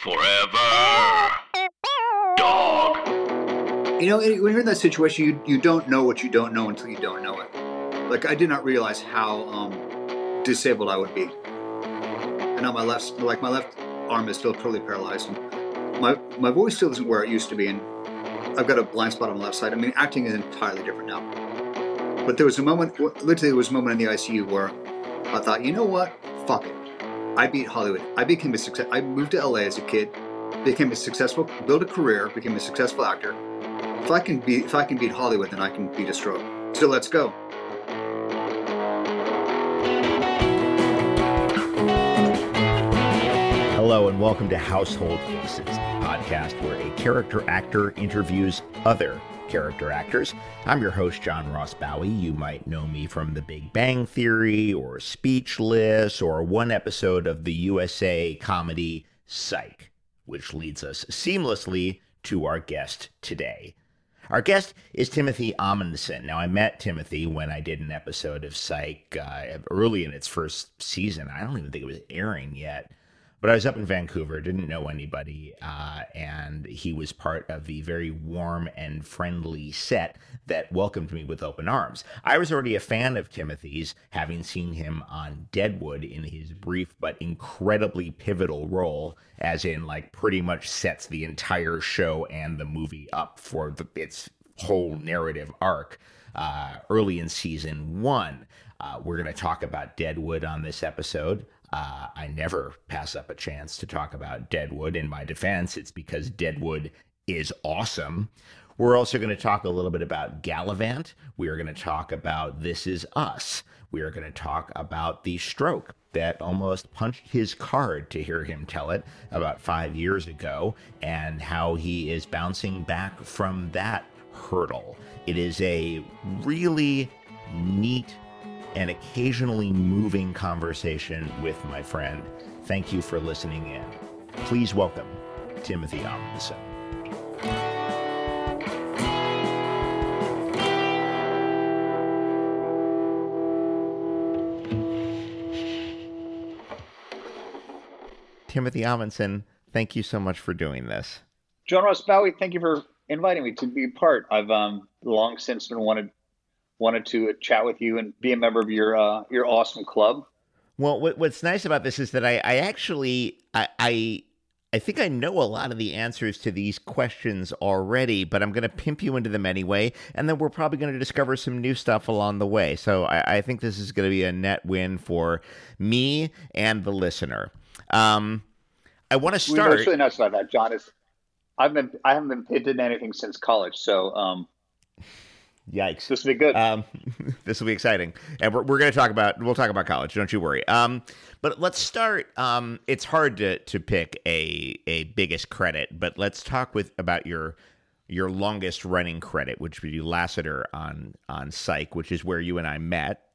Forever. Dog. You know, when you're in that situation, you, you don't know what you don't know until you don't know it. Like, I did not realize how um, disabled I would be. And now my left, like, my left arm is still totally paralyzed. And my, my voice still isn't where it used to be. And I've got a blind spot on the left side. I mean, acting is entirely different now. But there was a moment, literally, there was a moment in the ICU where I thought, you know what? Fuck it. I beat Hollywood. I became a success. I moved to LA as a kid, became a successful, built a career, became a successful actor. If I can beat, if I can beat Hollywood, then I can beat a stroke. So let's go. Hello and welcome to Household Faces, podcast where a character actor interviews other character actors. I'm your host, John Ross Bowie. You might know me from The Big Bang Theory or Speechless or one episode of the USA comedy Psych, which leads us seamlessly to our guest today. Our guest is Timothy Omundson. Now, I met Timothy when I did an episode of Psych uh, early in its first season. I don't even think it was airing yet. But I was up in Vancouver, didn't know anybody, uh, and he was part of the very warm and friendly set that welcomed me with open arms. I was already a fan of Timothy's, having seen him on Deadwood in his brief but incredibly pivotal role, as in, like, pretty much sets the entire show and the movie up for the, its whole narrative arc uh, early in season one. Uh, we're going to talk about Deadwood on this episode. Uh, I never pass up a chance to talk about Deadwood. In my defense, it's because Deadwood is awesome. We're also going to talk a little bit about Galavant. We are going to talk about This Is Us. We are going to talk about the stroke that almost punched his card to hear him tell it about five years ago and how he is bouncing back from that hurdle. It is a really neat and occasionally moving conversation with my friend. Thank you for listening in. Please welcome Timothy Omundson. Timothy Omundson, thank you so much for doing this. John Ross Bowie, thank you for inviting me to be part. I've um, long since been wanted wanted to chat with you and be a member of your uh, your awesome club. Well, what, what's nice about this is that I, I actually I, I I think I know a lot of the answers to these questions already, but I'm going to pimp you into them anyway, and then we're probably going to discover some new stuff along the way. So I, I think this is going to be a net win for me and the listener. Um, I want to start. What's really nice about that, John, is I've been I haven't been paid in anything since college, so um, Yikes! This will be good. Um, this will be exciting, and we're, we're going to talk about we'll talk about college. Don't you worry. Um, but let's start. Um, it's hard to to pick a a biggest credit, but let's talk with about your your longest running credit, which would be Lassiter on on Psych, which is where you and I met.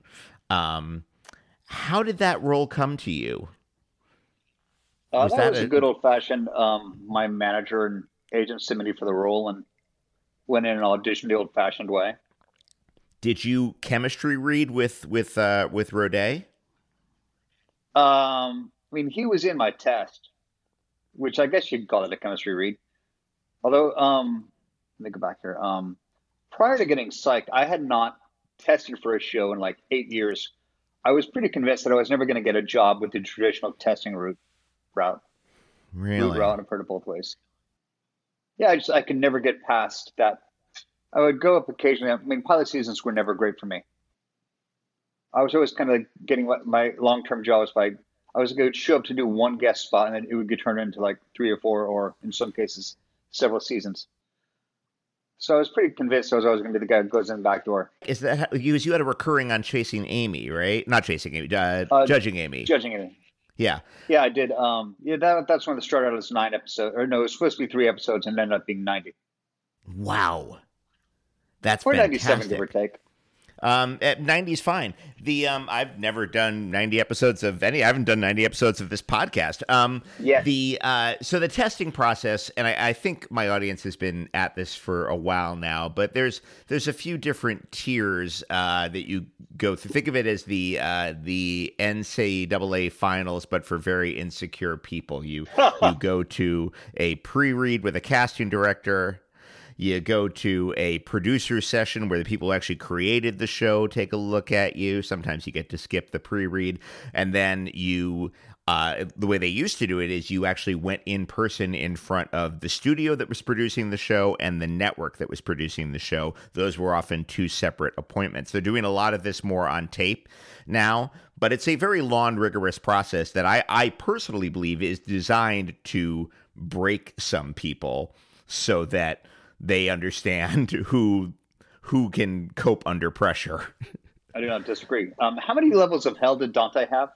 Um, how did that role come to you? Uh, was that, that was a, a good old fashioned. Um, my manager and agent submitted for the role, and went in and auditioned the old fashioned way. Did you chemistry read with with uh, with Roday? Um, I mean, he was in my test, which I guess you'd call it a chemistry read. Although, um, let me go back here. Um, prior to getting psyched, I had not tested for a show in like eight years. I was pretty convinced that I was never going to get a job with the traditional testing route route. Really? Route route. I've heard it both ways yeah, I just I could never get past that. I would go up occasionally. I mean, pilot seasons were never great for me. I was always kind of like getting what my long term job was by I was going to show up to do one guest spot and then it would get turned into like three or four, or in some cases, several seasons. So I was pretty convinced I was always going to be the guy who goes in the back door. Is that you? You had a recurring on Chasing Amy, right? Not Chasing Amy, uh, uh, Judging Amy. Judging Amy. Yeah. Yeah, I did. Um, yeah, that, that's when it started out as nine episodes, or no, it was supposed to be three episodes, and ended up being ninety. Wow, that's or ninety-seven, give or take. Um, at 90 is fine. The um, I've never done 90 episodes of any. I haven't done 90 episodes of this podcast. Um, Yeah. The uh, so the testing process, and I, I think my audience has been at this for a while now. But there's there's a few different tiers uh, that you go through. Think of it as the uh, the NCAA finals, but for very insecure people. You you go to a pre-read with a casting director. You go to a producer session where the people who actually created the show take a look at you. Sometimes you get to skip the pre-read, and then you. Uh, the way they used to do it is you actually went in person in front of the studio that was producing the show and the network that was producing the show. Those were often two separate appointments. They're doing a lot of this more on tape now, but it's a very long, rigorous process that I, I personally believe is designed to break some people so that they understand who who can cope under pressure. I do not disagree. Um, how many levels of hell did Dante have?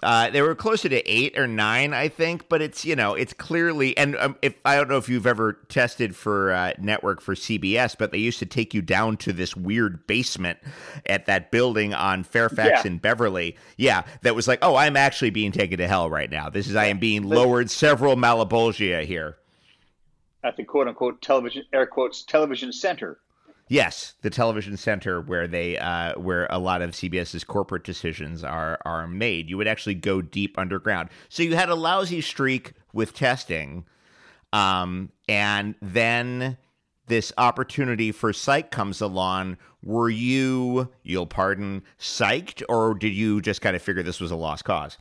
Uh, they were closer to eight or nine, I think, but it's you know it's clearly and um, if I don't know if you've ever tested for uh, network for CBS, but they used to take you down to this weird basement at that building on Fairfax Yeah. and Beverly. Yeah, that was like, oh, I'm actually being taken to hell right now. This is I am being lowered several Malebolge here. At the quote unquote television air quotes television center. Yes, the television center where they uh, where a lot of CBS's corporate decisions are are made. You would actually go deep underground. So you had a lousy streak with testing, um, and then this opportunity for psych comes along. Were you, you'll pardon, psyched, or did you just kind of figure this was a lost cause?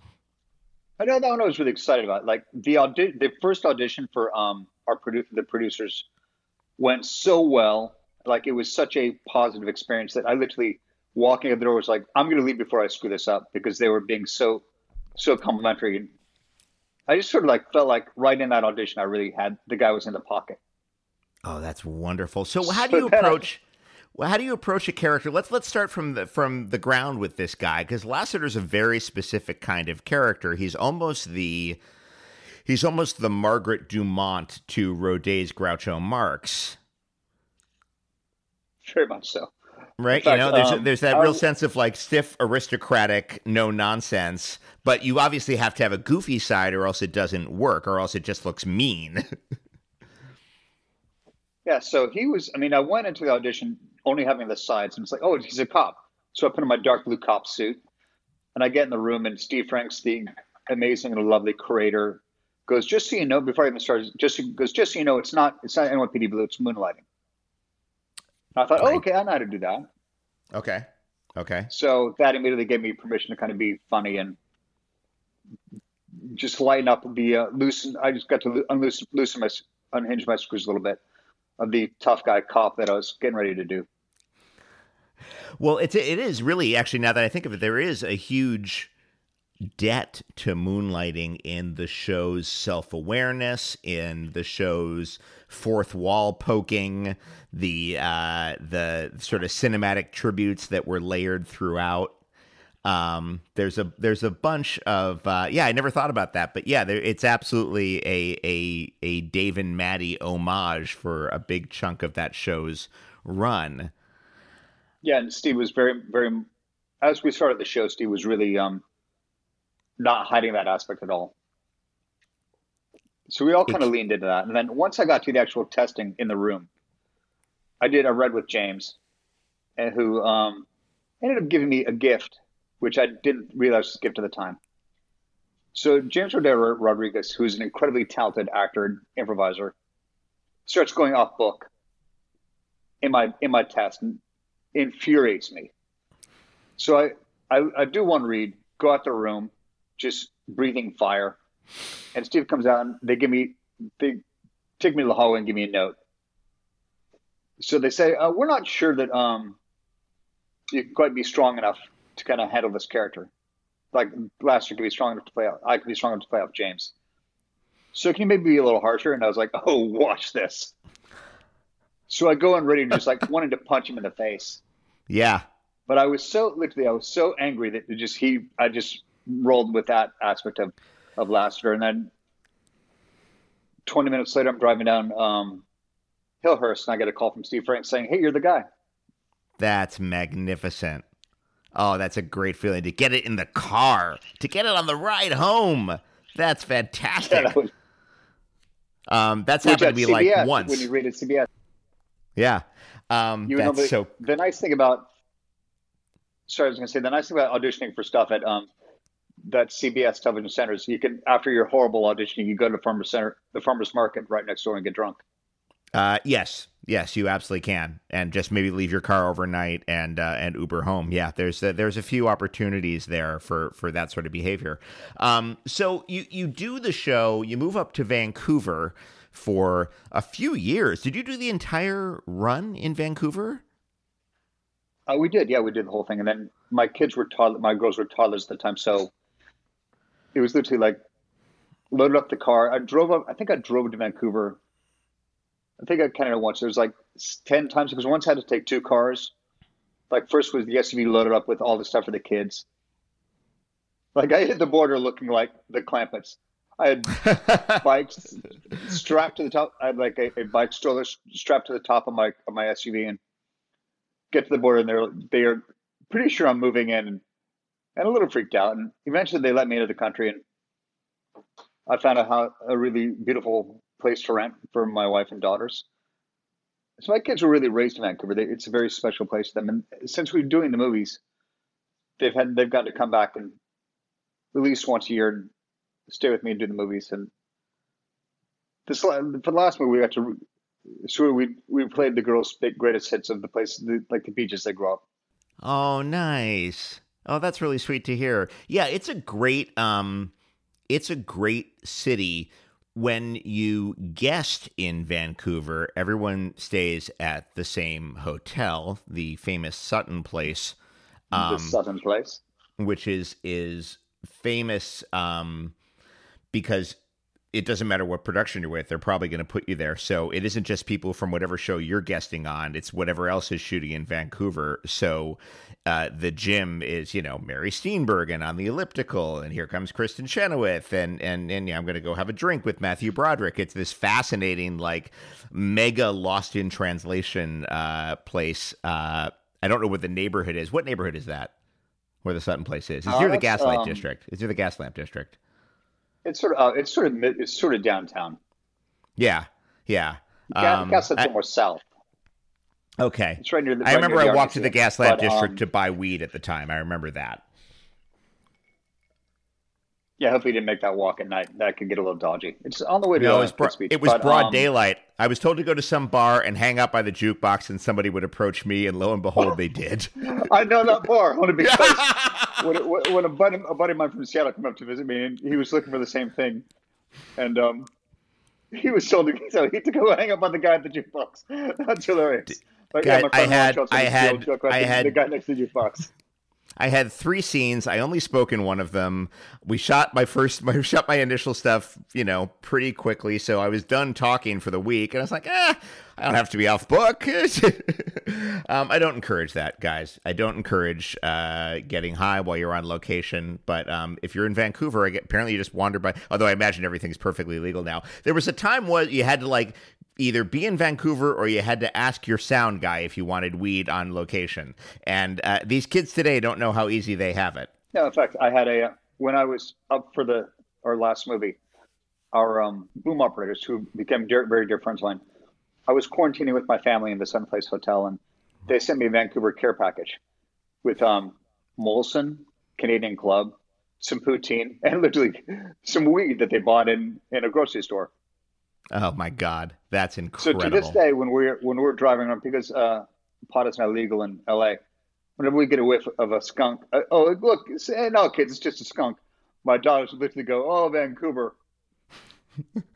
I know that one I was really excited about. Like the audi- the first audition for um our produ- the producers went so well. Like it was such a positive experience that I literally walking out the door was like, I'm going to leave before I screw this up because they were being so so complimentary. And I just sort of like felt like right in that audition, I really had the guy was in the pocket. Oh, that's wonderful. So how do you approach? Well, how do you approach a character? Let's let's start from the from the ground with this guy because Lassiter's a very specific kind of character. He's almost the he's almost the Margaret Dumont to Roday's Groucho Marx, Very much so. right? fact, you know, there's um, there's that real sense of like stiff, aristocratic, no nonsense. But you obviously have to have a goofy side, or else it doesn't work, or else it just looks mean. Yeah, so he was. I mean, I went into the audition only having the sides, and it's like, oh, he's a cop. So I put on my dark blue cop suit, and I get in the room, and Steve Franks, the amazing and lovely creator, goes, "Just so you know, before I even started, just goes, just so you know, it's not, it's not NYPD Blue, it's Moonlighting." And I thought, oh, okay, I know how to do that. okay, okay, So that immediately gave me permission to kind of be funny and just lighten up, and be uh, loosen. I just got to loo- unloose, loosen my, unhinge my screws a little bit of the tough guy cop that I was getting ready to do. Well, it's it is really actually now that I think of it, there is a huge debt to moonlighting in the show's self awareness, in the show's fourth wall poking, the uh, the sort of cinematic tributes that were layered throughout. Um, there's a there's a bunch of uh, yeah, I never thought about that, but yeah, there, it's absolutely a a a Dave and Maddie homage for a big chunk of that show's run. Yeah, and Steve was very, very. As we started the show, Steve was really um, not hiding that aspect at all. So we all kind of leaned into that, and then once I got to the actual testing in the room, I did. I read with James, and who um, ended up giving me a gift, which I didn't realize was a gift at the time. So James Roday Rodriguez, who's an incredibly talented actor and improviser, starts going off book in my in my test and infuriates me. So I, I I do one read, go out the room, just breathing fire, and Steve comes out and they give me they take me to the hallway and give me a note. So they say uh, we're not sure that um you can quite be strong enough to kind of handle this character. Like Lassiter could be strong enough to play out. I could be strong enough to play off James. So can you maybe be a little harsher? And I was like, oh, watch this. So I go in ready to just like wanting to punch him in the face. Yeah, But I was so literally, I was so angry that it just he, I just rolled with that aspect of of Lassiter, and then twenty minutes later, I'm driving down um, Hillhurst, and I get a call from Steve Frank saying, "Hey, you're the guy." That's magnificent. Oh, that's a great feeling to get it in the car, to get it on the ride home. That's fantastic. Yeah, that was, um, that's which happened to me like once. when you read at CBS. Yeah. Um, You know, that's the, so. the nice thing about sorry, I was going to say the nice thing about auditioning for stuff at um that CBS television centers, you can after your horrible auditioning, you go to the farmers center, the farmers market right next door and get drunk. Uh, yes, yes, you absolutely can, and just maybe leave your car overnight and uh, and Uber home. Yeah, there's a, there's a few opportunities there for for that sort of behavior. Um, so you you do the show, you move up to Vancouver for a few years. Did you do the entire run in Vancouver? Uh, we did, yeah, we did the whole thing, and then my kids were toddler, my girls were toddlers at the time, so it was literally like loaded up the car. I drove up. I think I drove to Vancouver. I think I counted it once. There was like ten times because once I had to take two cars. Like first was the SUV loaded up with all the stuff for the kids. Like I hit the border looking like the Clampetts. I had bikes strapped to the top. I had like a, a bike stroller strapped to the top of my of my SUV and get to the border and they're they're pretty sure I'm moving in and, and a little freaked out. And eventually they let me into the country and I found out how a really beautiful place to rent for my wife and daughters. So my kids were really raised in Vancouver. They, it's a very special place to them. And since we're doing the movies, they've had they've got to come back and at least once a year and stay with me and do the movies. And this for the last movie, we got to sure we we played the girls' big greatest hits of the place, the, like the beaches they grew up. Oh, nice. Oh, that's really sweet to hear. Yeah, it's a great um it's a great city when you guest in Vancouver. Everyone stays at the same hotel, the famous Sutton Place, the um, Sutton place. which is is famous um because it doesn't matter what production you're with, they're probably going to put you there. So it isn't just people from whatever show you're guesting on, it's whatever else is shooting in Vancouver. So uh, the gym is, you know, Mary Steenburgen on the elliptical, and here comes Kristen Chenoweth, and and and yeah, I'm going to go have a drink with Matthew Broderick. It's this fascinating, like, mega lost in translation uh, place. Uh, I don't know what the neighborhood is. What neighborhood is that? Where the Sutton Place is? It's Uh, near the Gaslight um, District. It's near the Gaslamp District. It's sort of uh, it's sort of it's sort of downtown. Yeah, yeah. Gas, Um, Gaslight's I- more south. okay. It's right near the. I remember I walked to the. Gaslamp District um, to buy weed at the time. I remember that. Yeah, hopefully you didn't make that walk at night. That could get a little dodgy. It's on the way to No, it was, bro- Kits Beach, it was but, broad um, daylight. I was told to go to some bar and hang out by the jukebox, and somebody would approach me, and lo and behold, they did. I know that bar only because when, when when a buddy, a buddy of mine from Seattle came up to visit me, and he was looking for the same thing, and um, he was told to so he had to go hang up on the guy at the jukebox. That's hilarious. Like, my I had- I had- I had- the guy next to the jukebox. I had three scenes. I only spoke in one of them. We shot my first, my shot my initial stuff, you know, pretty quickly. So I was done talking for the week, and I was like, eh, I don't have to be off book. um, I don't encourage that, guys. I don't encourage uh, getting high while you're on location. But um, if you're in Vancouver, get, apparently you just wander by. Although I imagine everything's perfectly legal now. There was a time was you had to like either be in Vancouver or you had to ask your sound guy if you wanted weed on location. And uh, these kids today don't know how easy they have it. No, in fact, I had a when I was up for the our last movie, our um, boom operators who became dear, very dear friends of mine. I was quarantining with my family in the Sutton Place Hotel, and they sent me a Vancouver care package with um, Molson, Canadian Club, some poutine, and literally some weed that they bought in in a grocery store. Oh my God, that's incredible! So to this day, when we're when we're driving around, because uh, pot is now legal in LA, whenever we get a whiff of a skunk, uh, oh look, it's, eh, no kids, it's just a skunk. My daughters would literally go, "Oh, Vancouver,"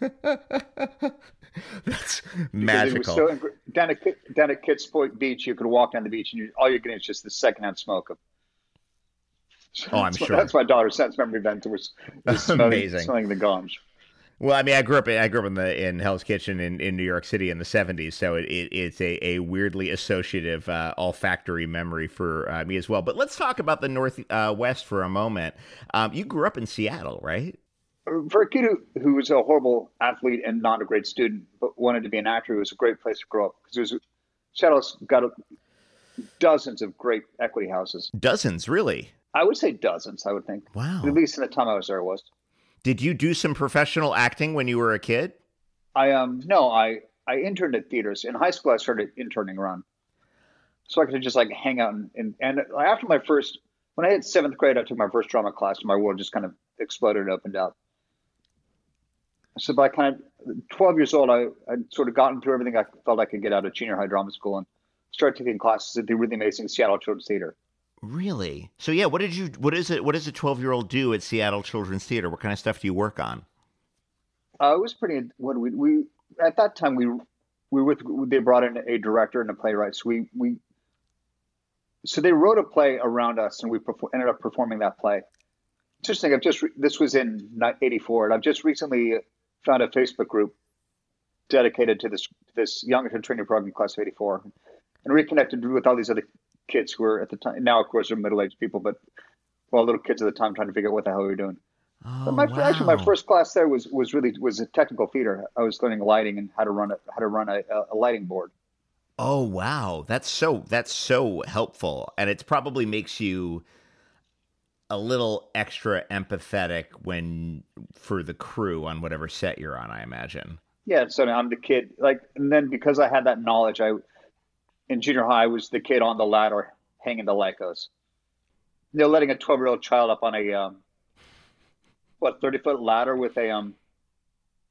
that's magical. so down at down at Kits Point Beach, you could walk down the beach and you, all you're getting is just the secondhand smoke of. Oh, I'm my- sure. That's my daughter's sense memory event was, was smelling, Amazing. smelling the ganj. Well, I mean, I grew up in I grew up in the in Hell's Kitchen in, in New York City in the '70s, so it, it it's a, a weirdly associative uh, olfactory memory for uh, me as well. But let's talk about the Northwest uh, for a moment. Um, you grew up in Seattle, right? For a kid who, who was a horrible athlete and not a great student, but wanted to be an actor, it was a great place to grow up because it was Seattle's got a dozens of great equity houses. Dozens, really? I would say dozens. I would think. Wow. At least in the time I was there, it was. Did you do some professional acting when you were a kid? I um no, I I interned at theaters in high school. I started interning around, so I could just like hang out and and, and after my first when I hit seventh grade, I took my first drama class, and my world just kind of exploded and opened up. So by kind of twelve years old, I had sort of gotten through everything I felt I could get out of junior high drama school and started taking classes at the really amazing Seattle Children's Theater. Really? So yeah, what did you? What is it? What does a twelve-year-old do at Seattle Children's Theater? What kind of stuff do you work on? Uh, it was pretty. What we we at that time we we were with they brought in a director and a playwright. So we we so they wrote a play around us, and we perfor- ended up performing that play. Interesting. I've just re- this was in '84, and I've just recently found a Facebook group dedicated to this this young adult training program class of '84, and reconnected with all these other kids who were at the time now, of course, they're middle aged people, but well, little kids at the time trying to figure out what the hell we were doing. Oh, But my wow. actually my first class there was was really was a technical theater. I was learning lighting and how to run a how to run a, a lighting board. Oh wow, that's so that's so helpful, and it probably makes you a little extra empathetic when for the crew on whatever set you're on. I imagine. Yeah, so I'm the kid like, and then because I had that knowledge, I in junior high I was the kid on the ladder hanging the Lekos. You know, letting a 12 year old child up on a um, what 30 foot ladder with a um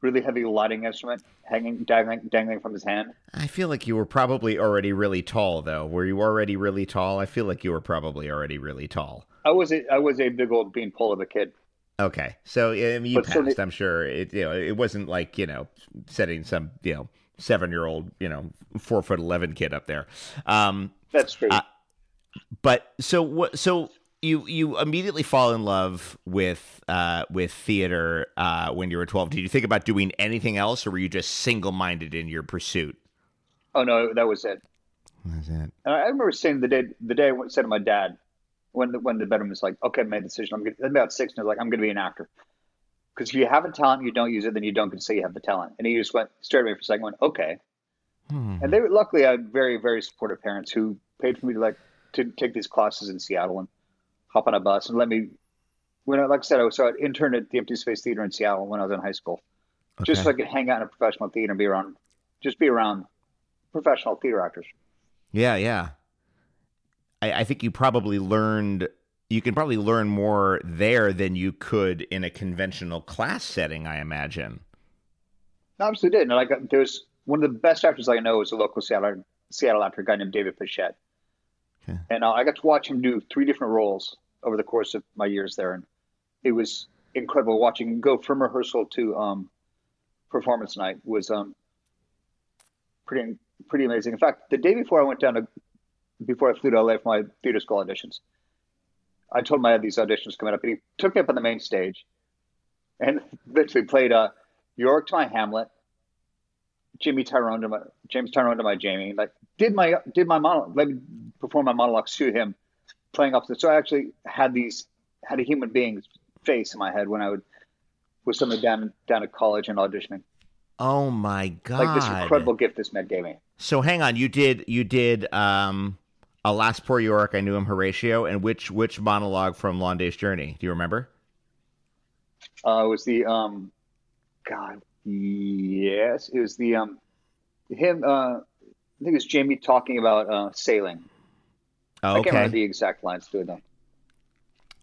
really heavy lighting instrument hanging dangling dangling from his hand. I feel like you were probably already really tall, though. Were you already really tall? I feel like you were probably already really tall. I was a I was a big old beanpole of a kid. Okay, so I mean, you But passed. the- I'm sure it. You know, it wasn't like you know setting some you know seven year old you know four foot eleven kid up there. Um, That's true. Uh, but so what? So you you immediately fall in love with uh, with theater uh, when you were 12. Did you think about doing anything else, or were you just single minded in your pursuit? oh no, that was it. That's it. And I remember saying the day the day I went, said to my dad when the when the bedroom was like, okay, I made a decision. I'm gonna, I'm about six, and I was like, I'm going to be an actor. Because if you have a talent, you don't use it, then you don't say you have the talent. And he just went stared at me for a second, went, okay. Hmm. And they were luckily I had very very supportive parents who paid for me to like to take these classes in Seattle and hop on a bus and let me. When I, like I said, I was so I interned at the Empty Space Theater in Seattle when I was in high school, just so I could hang out in a professional theater and be around, just be around professional theater actors. Yeah, yeah. I, I think you probably learned. You can probably learn more there than you could in a conventional class setting. I imagine. Absolutely did. And like, there's one of the best actors I know is a local Seattle Seattle actor, a guy named David Pichette. Okay. And uh, I got to watch him do three different roles over the course of my years there, and it was incredible watching him go from rehearsal to um, performance night. Was um, pretty pretty amazing. In fact, the day before I went down to before I flew to LA for my theater school auditions, I told him I had these auditions coming up, and he took me up on the main stage, and literally played uh, Yorick to my Hamlet, Jimmy Tyrone to my James Tyrone to my Jamie. Like did my did my monologue, me perform my monologues to him, playing off the. So I actually had these had a human being's face in my head when I would was somebody down down at college and auditioning. Oh my god! Like this incredible gift this man gave me. So hang on, you did you did um, Alas Poor Yorick, I knew him Horatio, and which which monologue from Long Day's Journey? Do you remember? Uh, it was the um, God, yes, it was the um, him. Uh, I think it was Jamie talking about uh, sailing. Oh, I can't remember the exact lines to it though.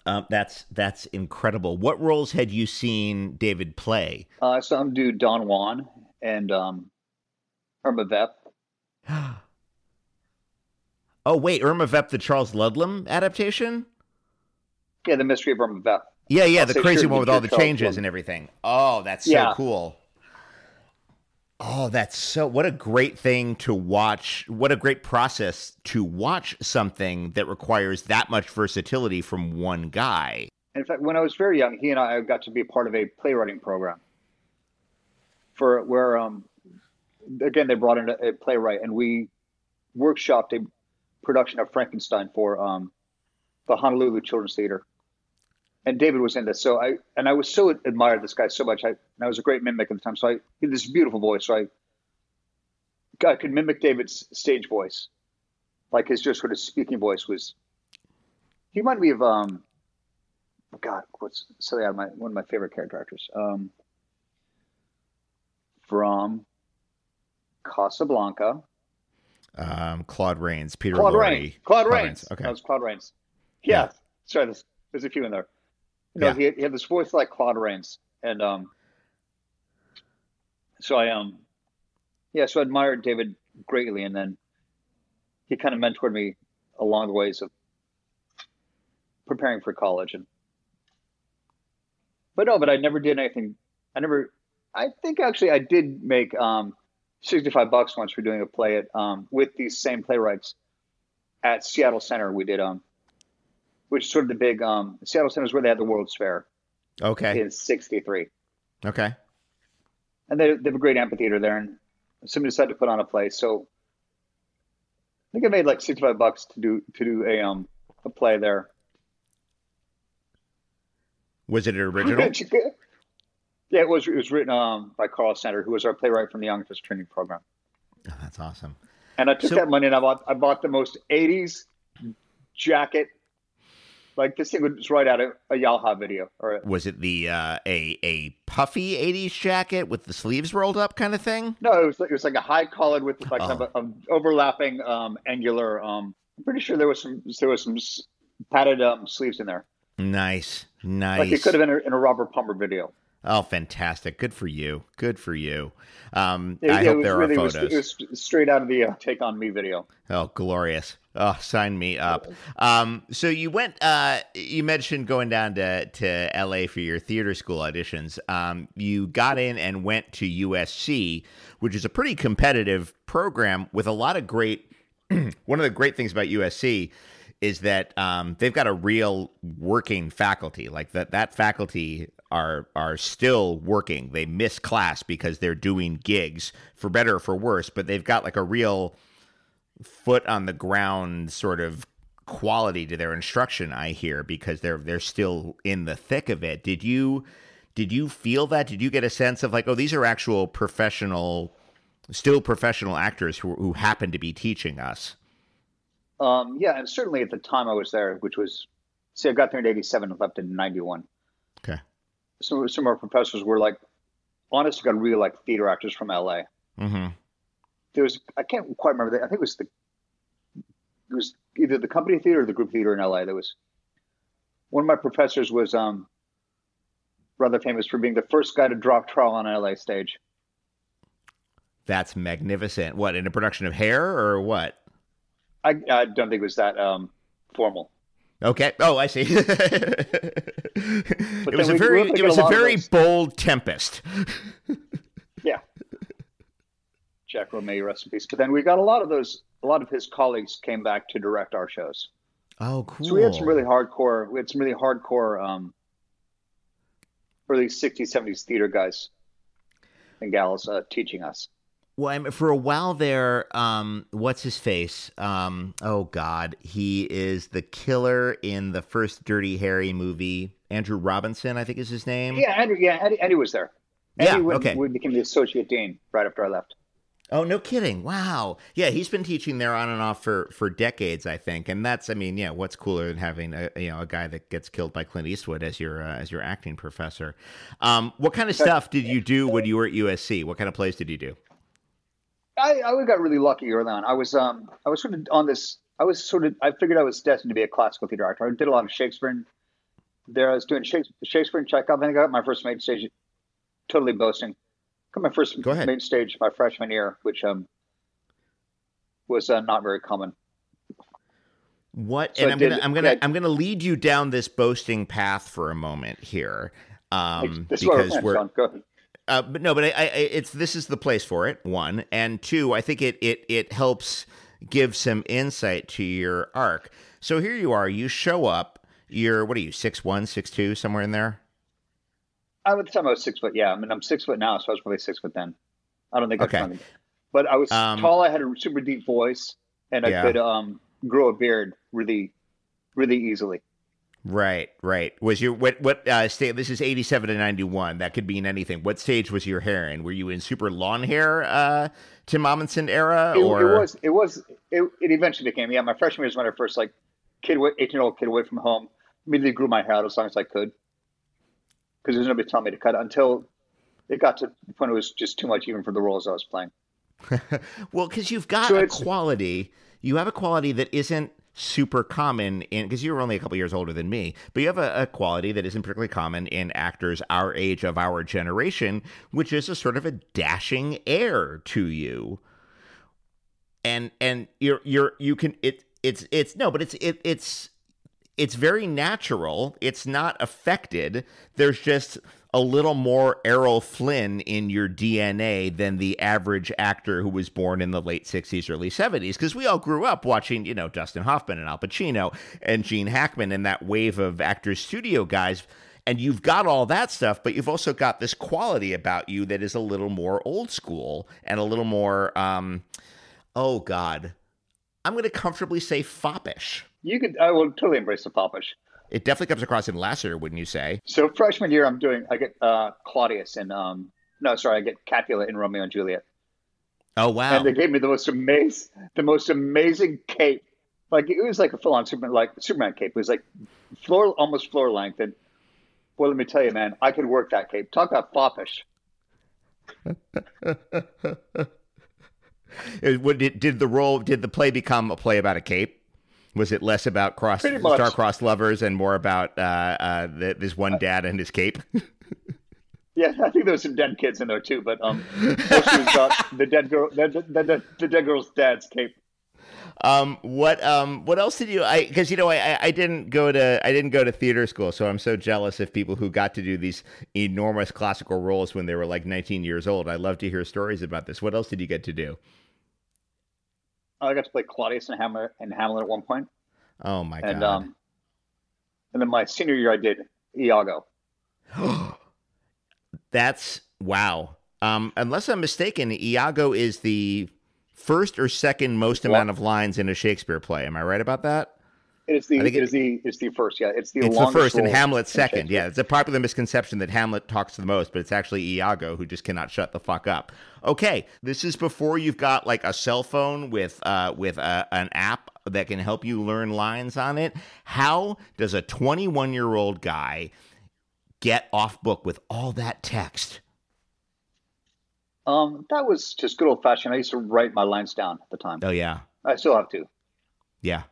um, that's that's incredible. What roles had you seen David play? Uh, I saw him do Don Juan and um, Irma Vep. Oh wait, Irma Vep, the Charles Ludlam adaptation. Yeah, the mystery of Irma Vep. Yeah, yeah, I'll the crazy sure, one with all the Charles changes Ludlam. and everything. Oh, that's so Yeah. cool. Oh, that's so what a great thing to watch. What a great process to watch something that requires that much versatility from one guy. In fact, when I was very young, he and I got to be part of a playwriting program. For where, um, again, they brought in a, a playwright, and we workshopped a production of Frankenstein for um, the Honolulu Children's Theater. And David was in this, so I and I was so admired this guy so much. I and I was a great mimic at the time, so I he had this beautiful voice. So I, I could mimic David's stage voice, like his just sort of speaking voice was. He reminded me of um. God, what's so yeah, my one of my favorite character actors. Um. From Casablanca. Um, Claude Rains, Peter Claude Lorre. Rains. Claude, Claude Rains. Rains, okay. That was Claude Rains. Yeah. Yeah. Sorry, there's, there's a few in there. You know, Yeah. he, had, he had this voice like Claude Rains, and um. So I um, yeah, so I admired David greatly, and then he kind of mentored me along the ways of preparing for college, and but no, but I never did anything. I never. I think actually I did make um, sixty-five bucks once for doing a play at um, with these same playwrights at Seattle Center. We did um, which is sort of the big um, Seattle Center is where they had the World's Fair Okay. in '63, Okay. and they, they have a great amphitheater there, and somebody decided to put on a play. So I think I made like sixty-five bucks to do to do a um a play there. Was it an original? yeah, it was it was written um by Carl Center, who was our playwright from the Young Artist Training Program. Oh, that's awesome. And I took So- that money and I bought I bought the most '80s jacket. Like this thing was right out of a Yalha video, or Was it the uh, a a puffy '80s jacket with the sleeves rolled up kind of thing? no, it was like, it was like a high collared with like kind Oh. of a, a overlapping um, angular. Um, I'm pretty sure there was some there was some padded um, sleeves in there. Nice, nice. Like it could have been in a Robert Palmer video. Oh, fantastic! Good for you. Good for you. Um, It, I it hope there really, are it was- photos. It was, straight out of the uh, Take on Me video. Oh, glorious! Oh, sign me up. Um, so you went. Uh, you mentioned going down to to L.A. for your theater school auditions. Um, you got in and went to USC, which is a pretty competitive program with a lot of great. one of the great things about USC is that um, they've got a real working faculty. Like that, that faculty are are still working. They miss class because they're doing gigs for better or for worse. But they've got like a real foot on the ground sort of quality to their instruction. I hear because they're they're still in the thick of it. Did you did you feel that? Did you get a sense of like, oh, these are actual professional, still professional actors who who happen to be teaching us? Um, yeah, and certainly at the time I was there, which was, see, I got there in '87 and left in '91. Okay. Some some of our professors were like, honest to God, really like theater actors from LA. Mm-hmm. There was I can't quite remember. The, I think it was the it was either the company theater or the group theater in LA. There was one of my professors was um rather famous for being the first guy to drop trowel on an LA stage. That's magnificent. What in a production of Hair or what? I, I don't think it was that um, formal. Okay. Oh, I see. it was a very it was a a lot of very those- bold tempest. Jack Romay, rest in peace. But then we got a lot of those. A lot of his colleagues came back to direct our shows. Oh, cool. So we had some really hardcore. We had some really hardcore um, early '60s, '70s theater guys and gals uh, teaching us. Well, I mean, for a while there, um, what's his face? Um, oh God, he is the killer in the first Dirty Harry movie. Andrew Robinson, I think is his name. Yeah, Andrew. Yeah, Andy, Andy was there. Yeah, Andy okay. we became the associate dean right after I left. Oh, no kidding! Wow. Yeah, he's been teaching there on and off for for decades, I think. And that's, I mean, yeah, what's cooler than having a you know a guy that gets killed by Clint Eastwood as your uh, as your acting professor? Um, what kind of stuff did you do when you were at USC? What kind of plays did you do? I, I got really lucky early on. I was um I was sort of on this. I was sort of. I figured I was destined to be a classical theater actor. I did a lot of Shakespeare. And there, I was doing Shakespeare, Shakespeare and Chekhov. I think I got my first main stage. Totally boasting. My first Go ahead. main stage my freshman year, which um was uh, not very common. What? So and I'm did- gonna I'm gonna yeah. I'm gonna lead you down this boasting path for a moment here, um, this because we're, Sean, go ahead. uh, but no, but I, I, it's this is the place for it. One and two, I think it it it helps give some insight to your arc. So here you are. You show up. You're what are you six one, six two, somewhere in there? I at the time I was six foot. Yeah, I mean I'm six foot now, so I was probably six foot then. I don't think Okay. that's funny. But I was Um, tall. I had a super deep voice, and I Yeah. could um grow a beard really, really easily. Right, right. Was your what what uh state? This is eighty seven to ninety one. That could mean anything. What stage was your hair in? Were you in super lawn hair, uh, Tim Omundson era, It, or it was it was it, it eventually became yeah. My freshman year is when I first like kid, eighteen year old kid away from home. Immediately grew my hair out as long as I could because there's nobody telling me to cut it until it got to the point it was just too much even for the roles I was playing. well, because you've got So a quality, you have a quality that isn't super common in because you were only a couple years older than me, but you have a, a quality that isn't particularly common in actors our age of our generation, which is a sort of a dashing air to you. And and you're you're you can it it's it's no, but it's it it's it's very natural. It's not affected. There's just a little more Errol Flynn in your DNA than the average actor who was born in the late 60s, early 70s. Because we all grew up watching, you know, Dustin Hoffman and Al Pacino and Gene Hackman and that wave of actors studio guys. And you've got all that stuff, but you've also got this quality about you that is a little more old school and a little more, um, oh God, I'm going to comfortably say foppish. You could I will totally embrace the popish. It definitely comes across in Lassiter, wouldn't you say? So freshman year, I'm doing I get uh, Claudius and um no sorry I get Capulet in Romeo and Juliet, Oh wow! and they gave me the most amazing the most amazing cape. Like it was like a full on Superman like Superman cape. It was like floor almost floor length. And boy, let me tell you, man, I could work that cape. Talk about foppish. Did, did the role? Did the play become a play about a cape? Was it less about cross star-crossed lovers and more about uh, uh, the, this one dad and his cape? Yeah, I think there was some dead kids in there too, but um, mostly about the dead girl, the, the, the, the dead girl's dad's cape. Um, what um, what else did you? I because you know I, I- I didn't go to I didn't go to theater school, so I'm so jealous of people who got to do these enormous classical roles when they were like 19 years old. I love to hear stories about this. What else did you get to do? I got to play Claudius and Hamlet and Hamlet at one point, Oh my and god! um, and then my senior year I did Iago. That's wow. Um, unless I'm mistaken, Iago is the first or second most What? amount of lines in a Shakespeare play. Am I right about that? It's the it is the it's the first. Yeah, it's the it's the first and Hamlet's second. Yeah, it's a popular misconception that Hamlet talks the most, but it's actually Iago who just cannot shut the fuck up. Okay, this is before you've got like a cell phone with uh, with uh, an app that can help you learn lines on it. How does a 21 year old guy get off book with all that text? Um, that was just good old fashioned. I used to write my lines down at the time. Oh yeah, I still have to. yeah.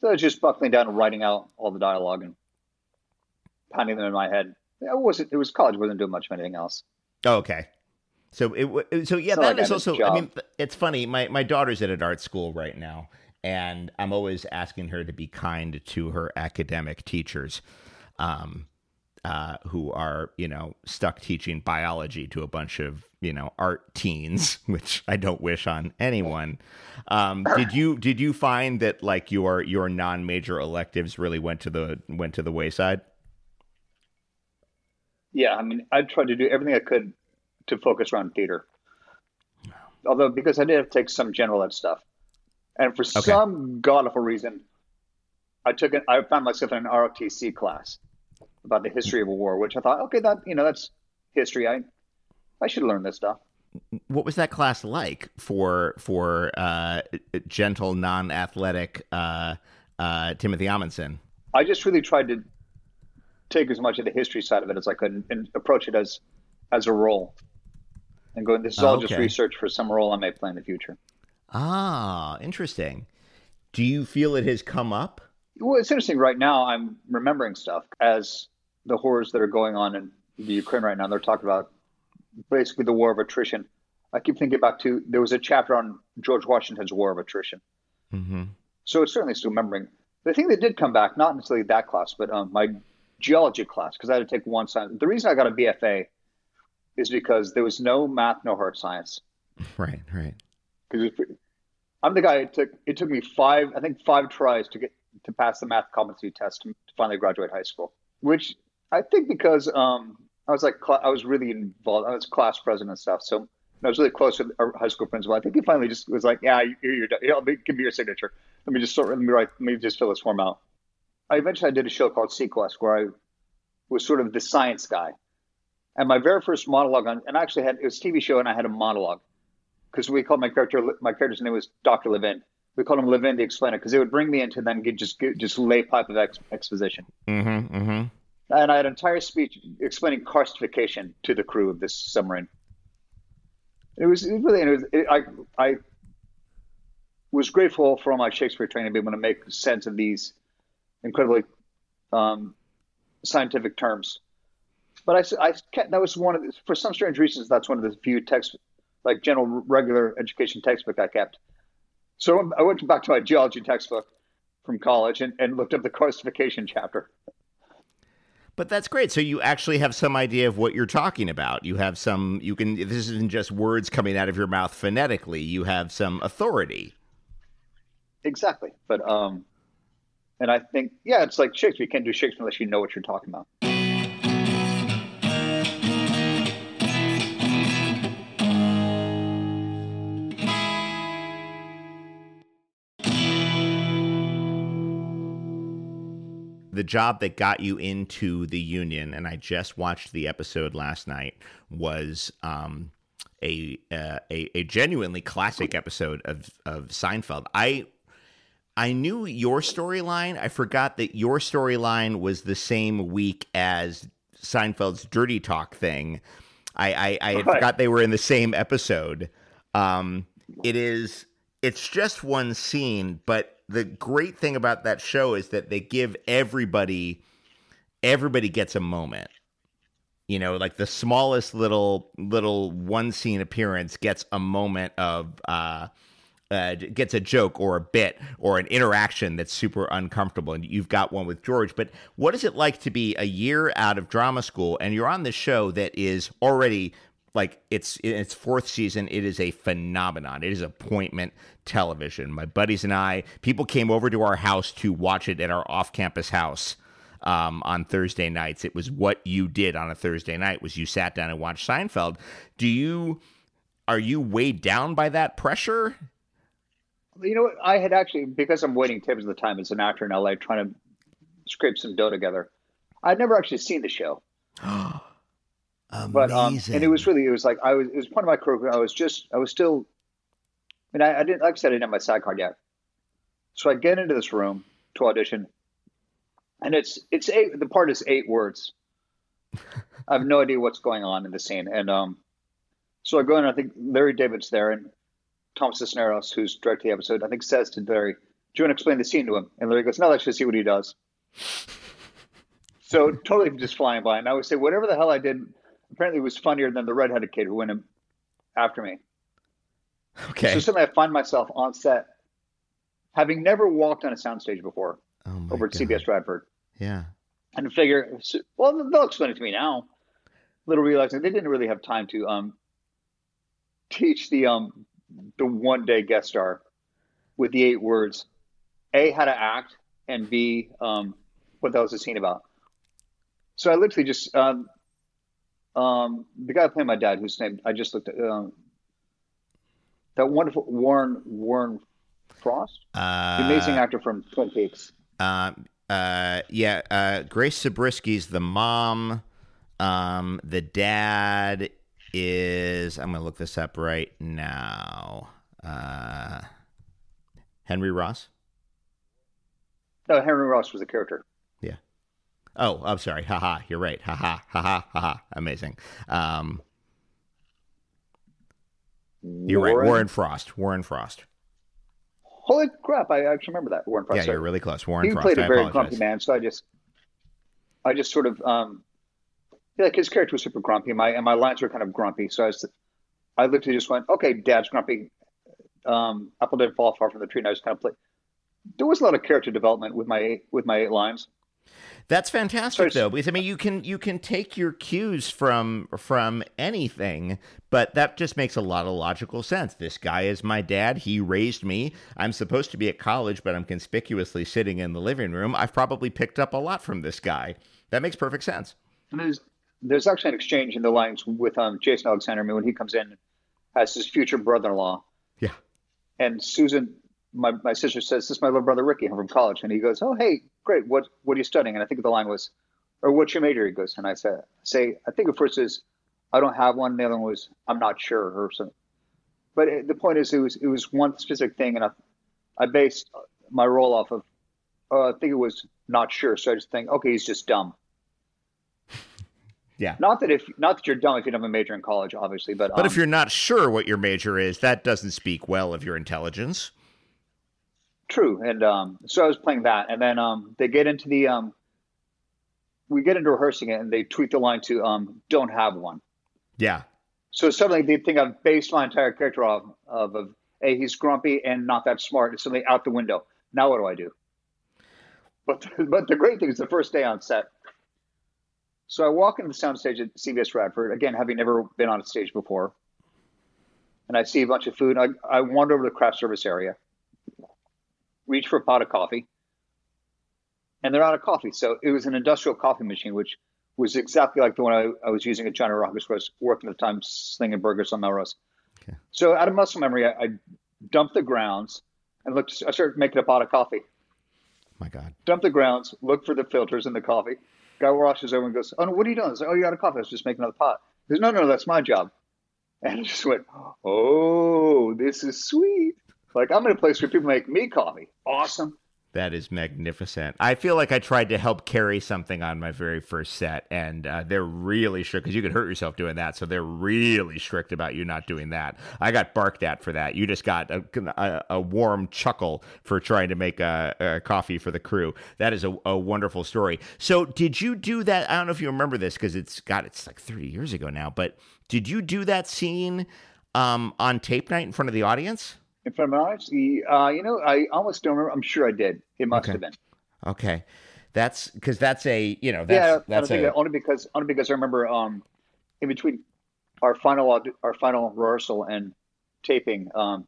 So I just buckling down and writing out all the dialogue and pounding them in my head. It wasn't. It was college. wasn't doing much of anything else. Oh, okay. So it so yeah, that like is a also. I mean, it's funny. My my daughter's at an art school right now, and I'm always asking her to be kind to her academic teachers, um, uh, who are you know stuck teaching biology to a bunch of you know art teens, which I don't wish on anyone. Um, did you did you find that like your your non major electives really went to the went to the wayside? Yeah, I mean, I tried to do everything I could to focus around theater. Although, because I did have to take some general ed stuff, and for some god awful reason, I took it. I found myself in an ROTC class about the history of a war, which I thought, okay, that you know, that's history. I I should learn this stuff. what was that class like for for uh, gentle, non-athletic uh, uh, Timothy Omundson? I just really tried to take as much of the history side of it as I could and, and approach it as as a role, and going, this is all just Okay. research for some role I may play in the future. Ah, interesting. Do you feel it has come up? Well, it's interesting. Right now, I'm remembering stuff as the horrors that are going on in the Ukraine right now. They're talking about basically the war of attrition. I keep thinking back to there was a chapter on George Washington's war of attrition. Mm-hmm. So it's certainly still remembering. The thing that did come back, not necessarily that class, but um, my geology class, because I had to take one science. The reason I got a BFA is because there was no math, no hard science. Right, right. Because I'm the guy. It took it took me five, I think five tries to get to pass the math competency test to finally graduate high school. Which I think because um, I was like I was really involved. I was class president and stuff, so I was really close with our high school principal. I think he finally just was like, "Yeah, you're, you're done. Give me your signature. Let me just sort. Let me write. Let me just fill this form out." I eventually I did a show called seaQuest where I was sort of the science guy, and my very first monologue on, and I actually had it was a TV show, and I had a monologue because we called my character my character's name was Doctor Levin, we called him Levin the Explainer because it would bring me into then get, just just lay pipe of ex, exposition. Mm-hmm. Mm-hmm. And I had an entire speech explaining karstification to the crew of this submarine. It was, it was really, it was, it, I, I was grateful for all my Shakespeare training to be able to make sense of these incredibly um, scientific terms. But I, I kept, that was one of the, for some strange reasons that's one of the few text like general regular education textbook I kept. So I went back to my geology textbook from college and, and looked up the karstification chapter. But that's great. So you actually have some idea of what you're talking about. You have some. You can. This isn't just words coming out of your mouth phonetically. You have some authority. Exactly. But um, and I think yeah, it's like Shakespeare. You can't do Shakespeare unless you know what you're talking about. The job that got you into the union, and I just watched the episode last night, was um, a, uh, a a genuinely classic episode of of Seinfeld. I I knew your storyline. I forgot that your storyline was the same week as Seinfeld's Dirty Talk thing. I I, I right. forgot they were in the same episode. Um, it is. It's just one scene, but the great thing about that show is that they give everybody everybody gets a moment. You know like the smallest little little one scene appearance gets a moment of uh, uh, gets a joke or a bit or an interaction that's super uncomfortable. And you've got one with george. But what is it like to be a year out of drama school and you're on this show that is already like it's in its fourth season. It is a phenomenon. It is appointment television. My buddies and i people came over to our house to watch it at our off-campus house um, on thursday nights. It was what you did on a thursday night was you sat down and watched seinfeld. Do you are you weighed down by that pressure? You know what? I had actually because i'm waiting tables at the time as an actor in la trying to scrape some dough together i'd never actually seen the show Amazing. But um, and it was really it was like I was it was part of my career. I was just I was still. I mean, I, I didn't like I said I didn't have my SAG card yet, so I get into this room to audition, and it's it's eight. The part is eight words. I have no idea what's going on in the scene, and um, so I go in. I think Larry David's there, and Tom Cherones, who's directing the episode, I think says to Larry, "Do you want to explain the scene to him?" And Larry goes, "No, let's just see what he does." so totally just flying by, and I would say whatever the hell I did apparently it was funnier than the redheaded kid who went after me. Okay. So suddenly I find myself on set, having never walked on a soundstage before, oh over at God. CBS Radford. Yeah. And figure, well, they'll explain it to me now. Little realizing they didn't really have time to um, teach the um, the one day guest star with the eight words, a how to act, and b um, what that was the scene about. So I literally just um, um, the guy playing my dad, whose name I just looked at, um, that wonderful Warren Warren Frost, uh, the amazing actor from Twin Peaks. Uh, uh, yeah, uh, Grace Zabriskie's the mom. Um, the dad is. I'm gonna look this up right now. Uh, Henry Ross. No, Henry Ross was a character. Oh, I'm sorry. Haha, you're right. Haha, haha, haha. Amazing. Um, you're Warren, right. Warren Frost. Warren Frost. Holy crap! I actually remember that Warren Frost. Yeah, you're really close. Warren he Frost. played a I very apologize. grumpy man, so I just, I just sort of, um, yeah, like his character was super grumpy. My and my lines were kind of grumpy, so I was, I literally just went, okay, Dad's grumpy. Um, apple didn't fall far from the tree, and I just kind of played. There was a lot of character development with my with my eight lines. That's fantastic, So- though, because I mean, you can you can take your cues from from anything, but that just makes a lot of logical sense. This guy is my dad. He raised me. I'm supposed to be at college, but I'm conspicuously sitting in the living room. I've probably picked up a lot from this guy. That makes perfect sense. And there's there's actually an exchange in the lines with um, Jason Alexander when he comes in as his future brother-in-law, Yeah. and Susan, my, my sister says, "This is my little brother Ricky. I'm from college." And he goes, "Oh, hey, great. What what are you studying?" And I think the line was, "Or what's your major?" He goes, and I said, "Say, I think the first is, I don't have one. The other one was, I'm not sure, or something." But it, the point is, it was it was one specific thing, and I, I based my role off of. Uh, I think it was not sure, so I just think, okay, he's just dumb. Yeah. Not that if not that you're dumb if you don't have a major in college, obviously, but But um, if you're not sure what your major is, that doesn't speak well of your intelligence. True, and um, so I was playing that, and then um, they get into the um, we get into rehearsing it, and they tweak the line to um, "don't have one." Yeah. So suddenly they think I've based my entire character off of, of hey, he's grumpy and not that smart. It's suddenly out the window. Now what do I do? But but the great thing is the first day on set. So I walk into the soundstage at CBS Radford again, having never been on a stage before, and I see a bunch of food. I I wander over to the craft service area, reach for a pot of coffee, and they're out of coffee. So it was an industrial coffee machine, which was exactly like the one I, I was using at Johnny Rockets, where I was working at the time slinging burgers on Melrose. Okay. So out of muscle memory, I, I dumped the grounds and looked. I started making a pot of coffee. My God. Dumped the grounds, looked for the filters in the coffee. Guy washes over and goes, "Oh no, what are you doing?" I like, "Oh, you got a coffee. I was just making another pot." He goes, "No, no, that's my job." And I just went, "Oh, this is sweet." Like I'm in a place where people make me coffee. Awesome. That is magnificent. I feel like I tried to help carry something on my very first set, and uh, they're really strict because you could hurt yourself doing that. So they're really strict about you not doing that. I got barked at for that. You just got a, a, a warm chuckle for trying to make a, a coffee for the crew. That is a, a, wonderful story. So did you do that? I don't know if you remember this because it's got it's like 30 years ago now, but did you do that scene um, on tape night in front of the audience? In front of my audience, uh, you know, I almost don't remember. I'm sure I did. It must Okay. have been. Okay, that's because that's a you know yeah, that's don't that's a only because only because I remember um, in between our final our final rehearsal and taping, um,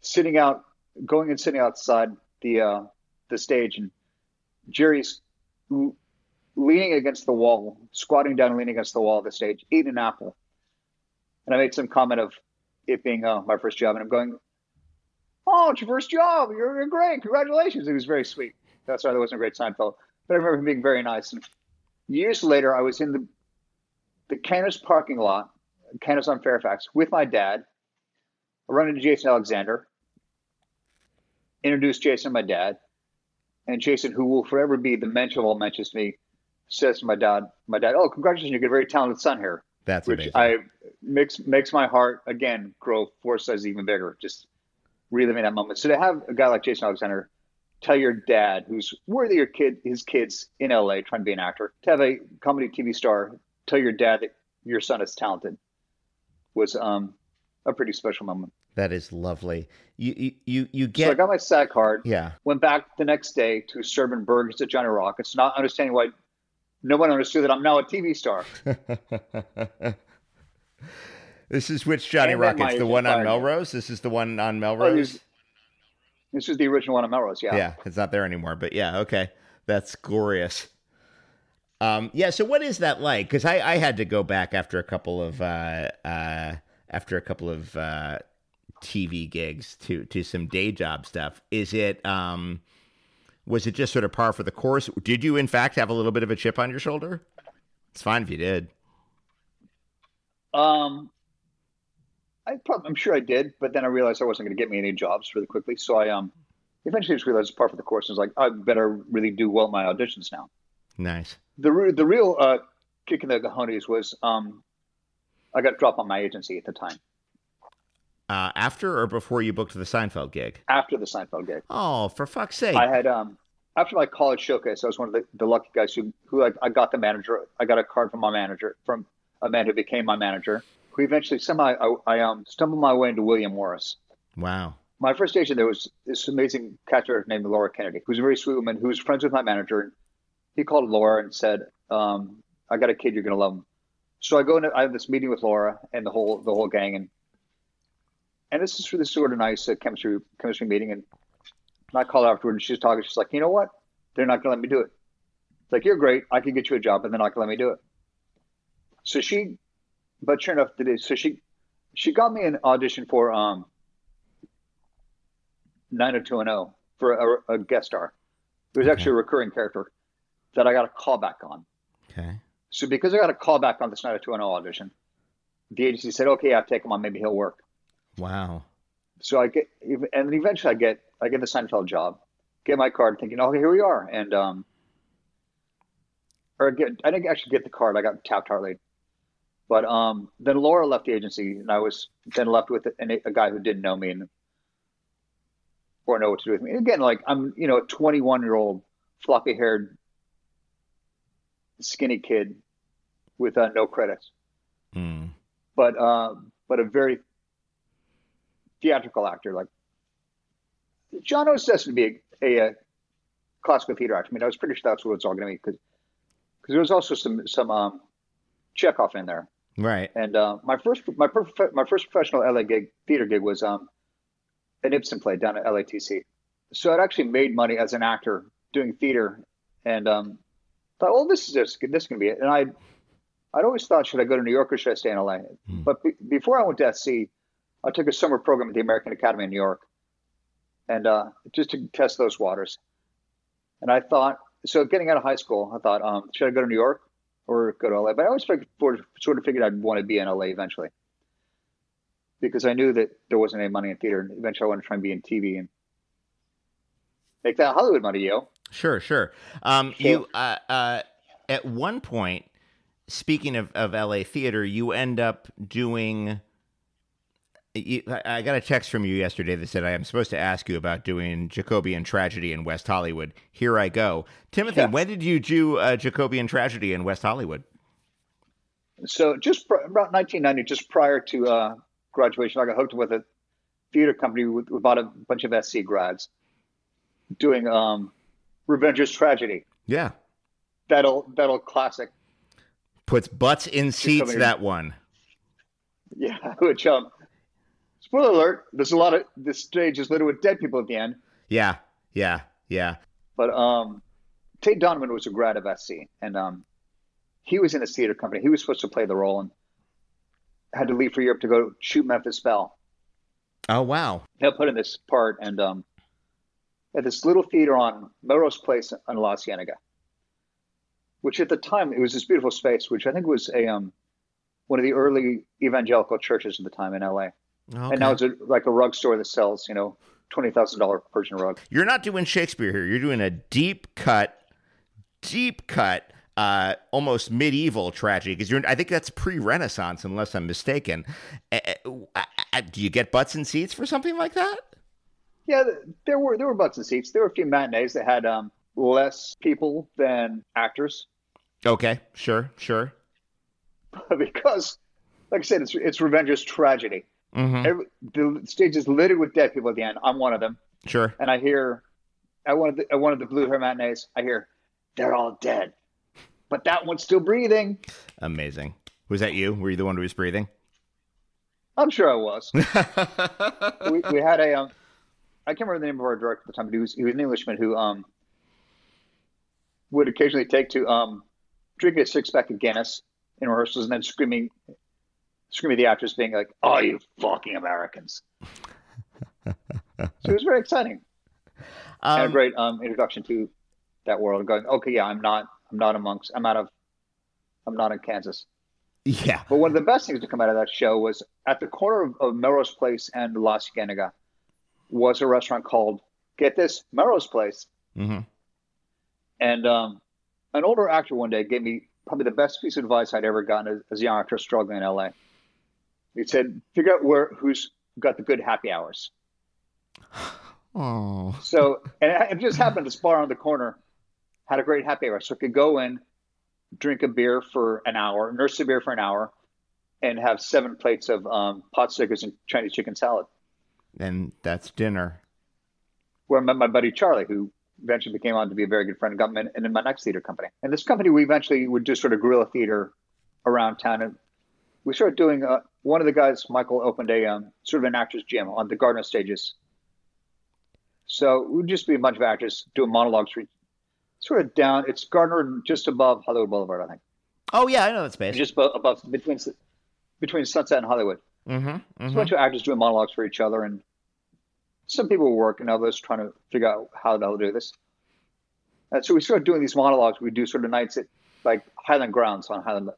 sitting out, going and sitting outside the uh, the stage, and Jerry's leaning against the wall, squatting down, leaning against the wall of the stage, eating an apple, and I made some comment of it being uh, my first job, and I'm going, "Oh, it's your first job! You're, you're great! Congratulations!" It was very sweet. That's why there wasn't a great Seinfeld, but I remember him being very nice. And years later, I was in the the Canter's parking lot, Canter's on Fairfax, with my dad. I run into Jason Alexander, introduce Jason to my dad, and Jason, who will forever be the mention of all mentions to me, says to my dad, "My dad, oh, congratulations! You get a very talented son here." that's which amazing. I makes makes my heart again grow four sizes even bigger. Just reliving that moment. So to have a guy like Jason Alexander tell your dad, who's worthy your kid, his kids in LA trying to be an actor, to have a comedy TV star tell your dad that your son is talented, was um, a pretty special moment. That is lovely. You you you, you So I got my SAG card. yeah. Went back the next day to serving burgers at Johnny Rockets, not understanding why no one understood that I'm now a TV star. this is which Johnny And then my Rockets, the one on. Melrose. This is the one on Oh, Melrose. this, this is the original one on Melrose. Yeah. yeah, it's not there anymore. But yeah, okay, that's glorious. Um, yeah. So what is that like? Because I, I had to go back after a couple of uh, uh, after a couple of uh, TV gigs to to some day job stuff. Is it um, was it just sort of par for the course? Did you in fact have a little bit of a chip on your shoulder? It's fine if you did. Um, I probably, I'm sure I did, but then I realized I wasn't going to get me any jobs really quickly. So I um, eventually just realized it's part of the course. And was like, I better really do well in my auditions now. Nice. The re- the real uh, kick in the cojones was um, I got dropped on my agency at the time Uh, after or before you booked the Seinfeld gig? after the Seinfeld gig. Oh, for fuck's sake! I had um after my college showcase, I was one of the, the lucky guys who who I, I got the manager. I got a card from my manager from a man who became my manager, who eventually somehow I, I um stumbled my way into William Morris. wow. my first agent there was this amazing catcher named Laura Kennedy, who's a very sweet woman who was friends with my manager. He called Laura and said, um, "I got a kid, you're gonna love him." So I go into I have this meeting with Laura and the whole the whole gang, and and this is for this sort of nice uh, chemistry chemistry meeting, and I call her afterward, and she's talking. She's like, "You know what? They're not gonna let me do it." It's like you're great. I can get you a job, but they're not gonna let me do it. So she, but sure enough, today, so she she got me an audition for um 90210 for a, a guest star. It was actually a recurring character that I got a call back on. Okay. So because I got a call back on this 90210 audition, the agency said, "Okay, I'll take him on. Maybe he'll work." Wow. so I get, and then eventually I get, I get the Seinfeld job, get my card, thinking, oh, here we are, and um, or get, I didn't actually get the card. I got Taft-Hartley, but um, then Laura left the agency, and I was then left with a, a guy who didn't know me and or know what to do with me. Again, like I'm, you know, a 21 year old floppy haired, skinny kid with uh, no credits, Mm. but uh, but a very theatrical actor. Like John was destined to be a, a, a classical theater actor. I mean, I was pretty sure that's what it's all going to be because because there was also some some um, Chekhov in there. Right. And uh, my first my prof- my first professional LA gig theater gig was um, an Ibsen play down at LATC. So I'd actually made money as an actor doing theater, and um, thought, well, this is this this can be it. And I I'd always thought, should I go to New York or should I stay in LA? Hmm. But be- before I went to SC, I took a summer program at the American Academy in New York, and uh, just to test those waters. And I thought, so getting out of high school, I thought, um, should I go to New York or go to LA? But I always figured, sort of figured I'd want to be in LA eventually, because I knew that there wasn't any money in theater. And eventually, I wanted to try and be in TV and make that Hollywood money, yo. Sure, sure. Um. You uh, uh, at one point, speaking of, of LA theater, you end up doing. You, I I got a text from you yesterday that said I am supposed to ask you about doing Jacobean tragedy in West Hollywood. Here I go, Timothy. Yeah. When did you do uh, Jacobean tragedy in West Hollywood? so just pr- about 1990, just prior to uh, graduation, I got hooked with a theater company with, with about a bunch of SC grads doing um, Revenger's Tragedy. Yeah, That old, that old classic. puts butts in seats. Jacobean- That one. Yeah, which um, spoiler alert, there's a lot of this stage is littered with dead people at the end. Yeah, yeah, yeah. But um, Tate Donovan was a grad of SC, and um, he was in a theater company. He was supposed to play the role and had to leave for Europe to go shoot Memphis Belle. Oh wow. he put in this part and um, at this little theater on Melrose Place in La Cienega, which at the time it was this beautiful space, which I think was a um, one of the early evangelical churches at the time in LA. Okay. And now it's a, like a rug store that sells, you know, twenty thousand dollar Persian rug. You're not doing Shakespeare here. You're doing a deep cut, deep cut, uh, almost medieval tragedy. Because you're, I think that's pre-Renaissance, unless I'm mistaken. Uh, uh, do you get butts and seats for something like that? Yeah, there were there were butts and seats. There were a few matinees that had um, less people than actors Okay, sure, sure. because, like I said, it's it's Revenger's tragedy. Hmm Every, the stage is littered with dead people at the end. I'm one of them. Sure. and I hear one of the one of the Blue Hair matinees, I hear they're all dead, but that one's still breathing. Amazing. Was that you? Were you the one who was breathing? I'm sure I was. we, we had a um, I can't remember the name of our director at the time, but he was he was an Englishman who um would occasionally take to um drinking a six pack of Guinness in rehearsals and then screaming screaming the actors being like, "Oh, you fucking Americans!" so it was very exciting. and a Um, great um, introduction to that world. Going, okay, yeah, I'm not, I'm not amongst, I'm out of, I'm not in Kansas. yeah. But one of the best things to come out of that show was at the corner of, of Melrose Place and La Cienega was a restaurant called, get this, Melrose Place. hmm And um, an older actor one day gave me probably the best piece of advice I'd ever gotten as, as a young actor struggling in LA. He said, figure out where who's got the good happy hours. Oh. So, and it just happened. This bar on the corner had a great happy hour, so I could go in, drink a beer for an hour, nurse a beer for an hour, and have seven plates of um, pot stickers and Chinese chicken salad. And that's dinner. Where I met my buddy Charlie, who eventually became on to be a very good friend, and got me in, in my next theater company. And this company, we eventually would do sort of guerrilla theater around town, and we started doing. Uh, one of the guys, Michael, opened a um, sort of an actors' gym on the Gardner stages. So would just be a bunch of actors doing monologues, for, sort of down. It's Gardner just above Hollywood Boulevard, I think, Oh yeah, I know that space. just above, above between between Sunset and Hollywood. mm-hmm. It's a bunch of actors doing monologues for each other, and some people were working, others trying to figure out how they'll do this. And so we started doing these monologues. We do sort of nights at like Highland Grounds on Highland,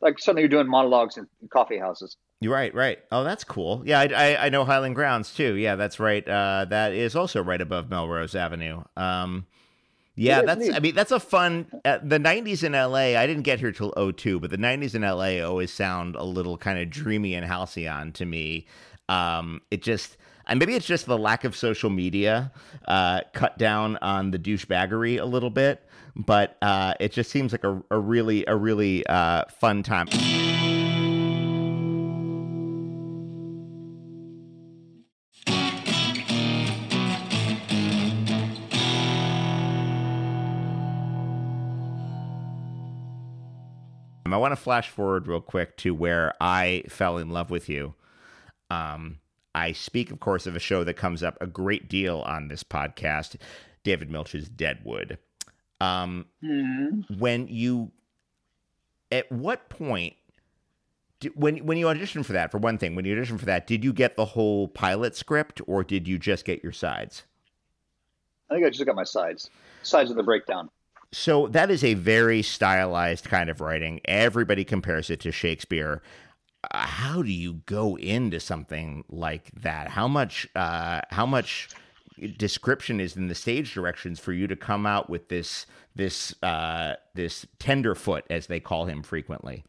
like suddenly you're doing monologues in, coffee houses. You're right, right. Oh, that's cool. Yeah, I, I, I know Highland Grounds too. Yeah, that's right. Uh, that is also right above Melrose Avenue. Um, yeah, that's. neat. I mean, that's a fun. Uh, the '90s in LA. I didn't get here till 02, but the '90s in LA always sound a little kind of dreamy and halcyon to me. Um, it just. And maybe it's just the lack of social media uh, cut down on the douchebaggery a little bit, but uh, it just seems like a, a really a really uh, fun time. I want to flash forward real quick to where I fell in love with you. Um, I speak, of course, of a show that comes up a great deal on this podcast, David Milch's Deadwood. Um, When you, at what point, di- when when you auditioned for that, for one thing, when you auditioned for that, did you get the whole pilot script, or did you just get your sides? I think I just got my sides, sides of the breakdown. So that is a very stylized kind of writing. Everybody compares it to Shakespeare. Uh, how do you go into something like that? How much? Uh, how much description is in the stage directions for you to come out with this this uh, this tenderfoot, as they call him frequently?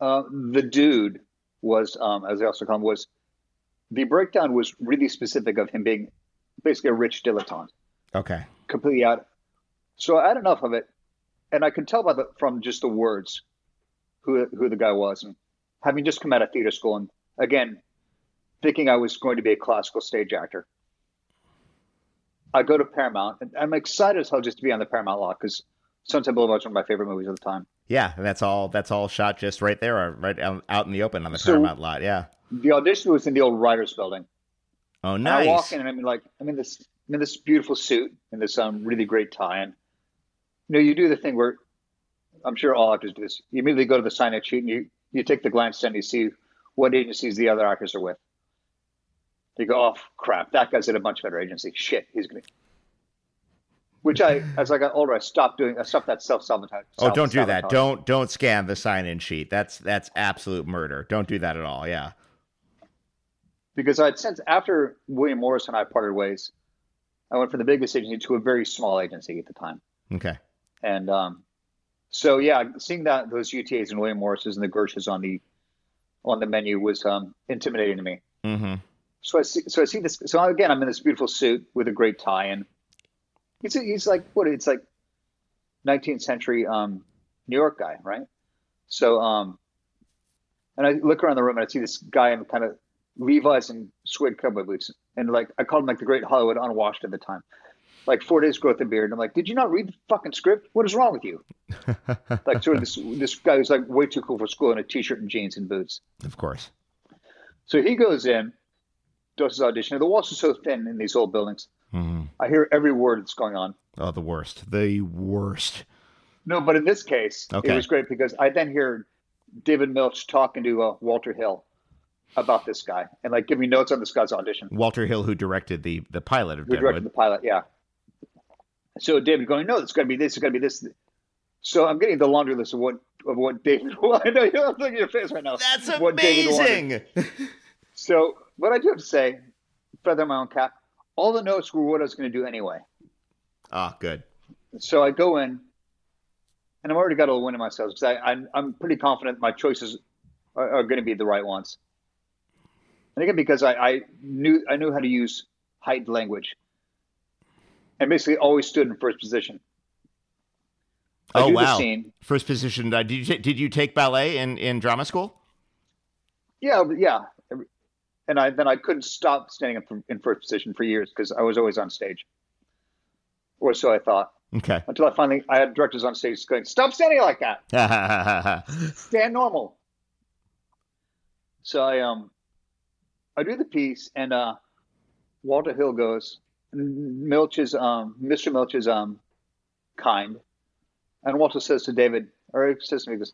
Uh, the dude was, um, as they also call him, was the breakdown was really specific of him being basically a rich dilettante, Okay. completely out. So I had enough of it, and I could tell by the from just the words who who the guy was, and having just come out of theater school, and again thinking I was going to be a classical stage actor. I go to Paramount, and I'm excited as hell just to be on the Paramount lot because Sunset Boulevard is one of my favorite movies of the time. Yeah, and that's all. That's all shot just right there, uh, right out in the open on the So- Paramount lot. Yeah. The audition was in the old writers' building. Oh, And nice. I walk in and I'm like, I'm in this, I'm in this beautiful suit and this um really great tie, and you know, you do the thing where I'm sure all actors do this. You immediately go to the sign-up sheet and you you take the glance and you see what agencies the other actors are with. You go, oh crap, that guy's at a much better agency. Shit, he's gonna. Which I, as I got older, I stopped doing. I stopped that self sabotage. Oh, don't do that. Don't don't scan the sign-in sheet. That's that's absolute murder. Don't do that at all. Yeah. because I'd since after William Morris and I parted ways, I went from the biggest agency to a very small agency at the time. Okay. And um, so yeah, seeing that those UTAs and William Morris's and the Gershes on the on the menu was um, intimidating to me. Mm-hmm. So I see, so I see this. So again, I'm in this beautiful suit with a great tie, and he's he's like what? It's like 19th century um, New York guy, right? So um, and I look around the room and I see this guy in kind of Levi's and suede cowboy boots, and like I called him like the Great Hollywood Unwashed at the time. Like four days growth of beard. And I'm like, did you not read the fucking script? What is wrong with you? like sort of this this guy who's like way too cool for school in a t-shirt and jeans and boots. Of course. So he goes in, does his audition. The walls are so thin in these old buildings. hmm I hear every word that's going on. Oh, the worst. The worst. No, but in this case, Okay. it was great because I then hear David Milch talking to uh, Walter Hill about this guy and like give me notes on this guy's audition. Walter Hill, who directed the the pilot of Who directed the pilot? Yeah. So David going, no, it's going to be this. it's going to be this. So I'm getting the laundry list of what of what David. Well, I know you're looking at your face right now. That's What David wanted. amazing. So what I do have to say, feather my own cap. All the notes were what I was going to do anyway. Ah, good. So I go in, and I've already got a little win in myself because I, I'm I'm pretty confident my choices are, are going to be the right ones. And again, because I, I knew I knew how to use heightened language, and basically always stood in first position. I oh wow. First position. Uh, did you did you take ballet in in drama school? Yeah, yeah. And I then I couldn't stop standing up in first position for years because I was always on stage, or so I thought. Okay. Until I finally, I had directors on stage going, "Stop standing like that." stand normal. So I um I do the piece and uh Walter Hill goes Milch is um Mr. Milch is um kind. And Walter says to David or he says to me he goes,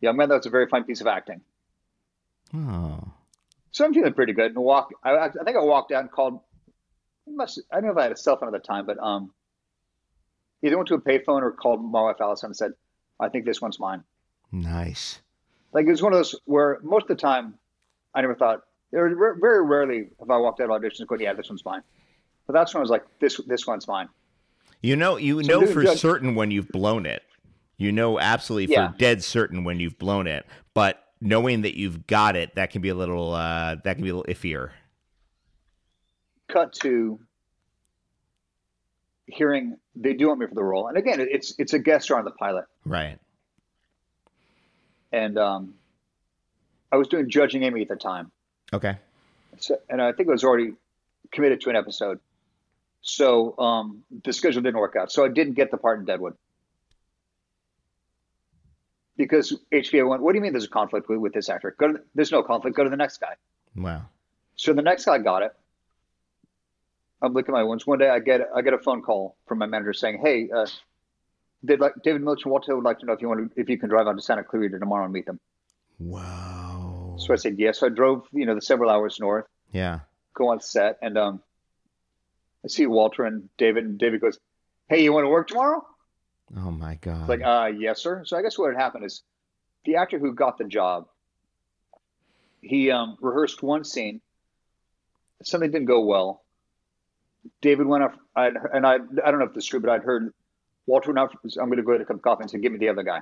Young man, that's a very fine piece of acting. oh. So I'm feeling pretty good and walk I, I think I walked out and called must I don't know if I had a cell phone at the time, but um either went to a payphone or called my wife Allison and said, I think this one's mine. Nice. like it was one of those where most of the time I never thought. There very rarely have I walked out of auditions going, "Yeah, this one's fine," but that's when I was like, "This this one's fine." You know, you So know for do- certain when you've blown it. You know absolutely Yeah. for dead certain when you've blown it. But knowing that you've got it, that can be a little uh, that can be a little iffier. cut to hearing they do want me for the role, and again, it's it's a guest star on the pilot, Right. and um, I was doing judging Amy at the time, Okay. so, and I think I was already committed to an episode, so um, the schedule didn't work out, so I didn't get the part in Deadwood because HBO went, "What do you mean there's a conflict with, with this actor? Go to there's no conflict. Go to the next guy." Wow. So the next guy got it. I'm looking at my ones. One day I get I get a phone call from my manager saying, "Hey, uh, did like David Milch and Walter would like to know if you want to, if you can drive out to Santa Clarita tomorrow and meet them." Wow. So I said yes. So I drove you know the several hours north, Yeah. go on set, and um, I see Walter and David, and David goes, "Hey, you want to work tomorrow?" Oh my god. It's like, uh, yes, sir. So I guess what had happened is the actor who got the job, he um, rehearsed one scene. Something didn't go well. David went off, I'd, and I, I don't know if this is true, but I'd heard Walter went out. I'm going to go get a cup of coffee and said, "Give me the other guy."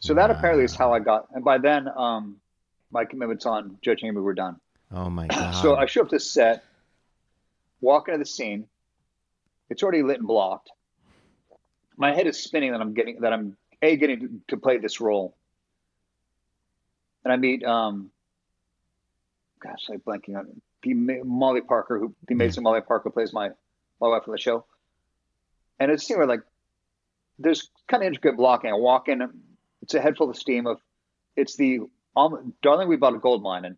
So that apparently is how I got. And by then, um, my commitments on Judge Amy were done. oh my god. So I show up to set, walk into the scene. It's already lit and blocked. My head is spinning that I'm getting that I'm a getting to, to play this role. And I meet um, gosh, I'm blanking on Molly Parker, who the amazing Molly Parker plays my my wife on the show. And it's a scene where like there's kind of intricate blocking. I walk in, it's a head full of steam of it's the um, darling we bought a gold mine and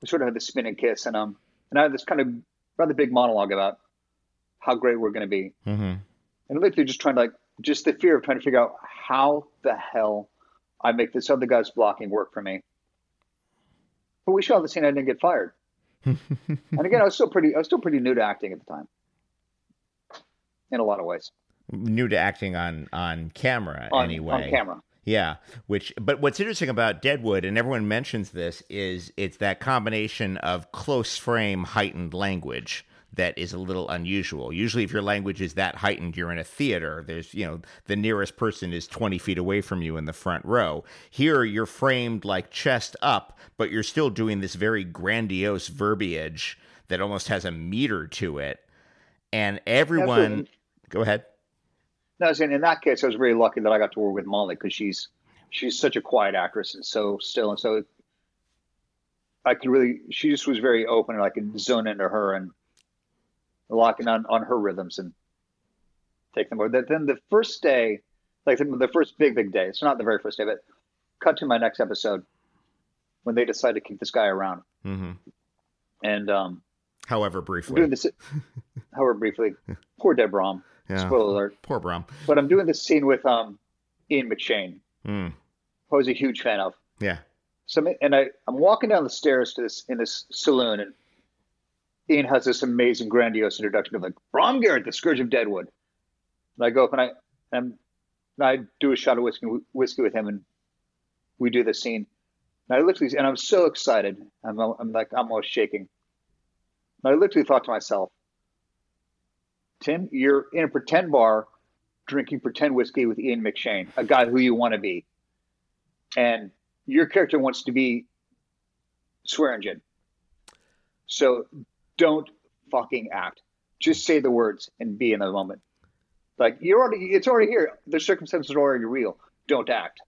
we sort of had this spin and kiss and um and I had this kind of rather big monologue about how great we're going to be hmm and literally just trying to like just the fear of trying to figure out how the hell I make this other guy's blocking work for me. But we shot the scene. I didn't get fired. and again, I was still pretty. I was still pretty new to acting at the time. In a lot of ways, New to acting on on camera on, anyway. on camera. Yeah, which but what's interesting about Deadwood and everyone mentions this is it's that combination of close frame heightened language that is a little unusual. Usually if your language is that heightened you're in a theater. There's, you know, the nearest person is 20 feet away from you in the front row. Here you're framed like chest up, but you're still doing this very grandiose verbiage that almost has a meter to it. And everyone Absolutely. Go ahead. No, I was saying in that case, I was really lucky that I got to work with Molly because she's she's such a quiet actress and so still, and so I could really. She just was very open, and I could zone into her and locking on on her rhythms and take them over. Then then the first day, like the, the first big big day. It's not the very first day, but cut to my next episode when they decide to keep this guy around, hmm and um, However, I'm briefly. doing this. However, briefly, poor dead Brom. Yeah. Spoiler alert. Poor Brom. But I'm doing this scene with um, Ian McShane. Mm. who I was a huge fan of. Yeah. So and I, I'm walking down the stairs to this in this saloon, and Ian has this amazing, grandiose introduction of like Brom Garrett, the Scourge of Deadwood. And I go up and I and I do a shot of whiskey whiskey with him, and we do the scene. And I literally and I'm so excited. I'm I'm like I'm almost shaking. And I literally thought to myself, Tim, you're in a pretend bar drinking pretend whiskey with Ian McShane, a guy who you want to be. And your character wants to be Swearingen. So don't fucking act. Just say the words and be in the moment. Like you're already it's already here. The circumstances are already real. Don't act.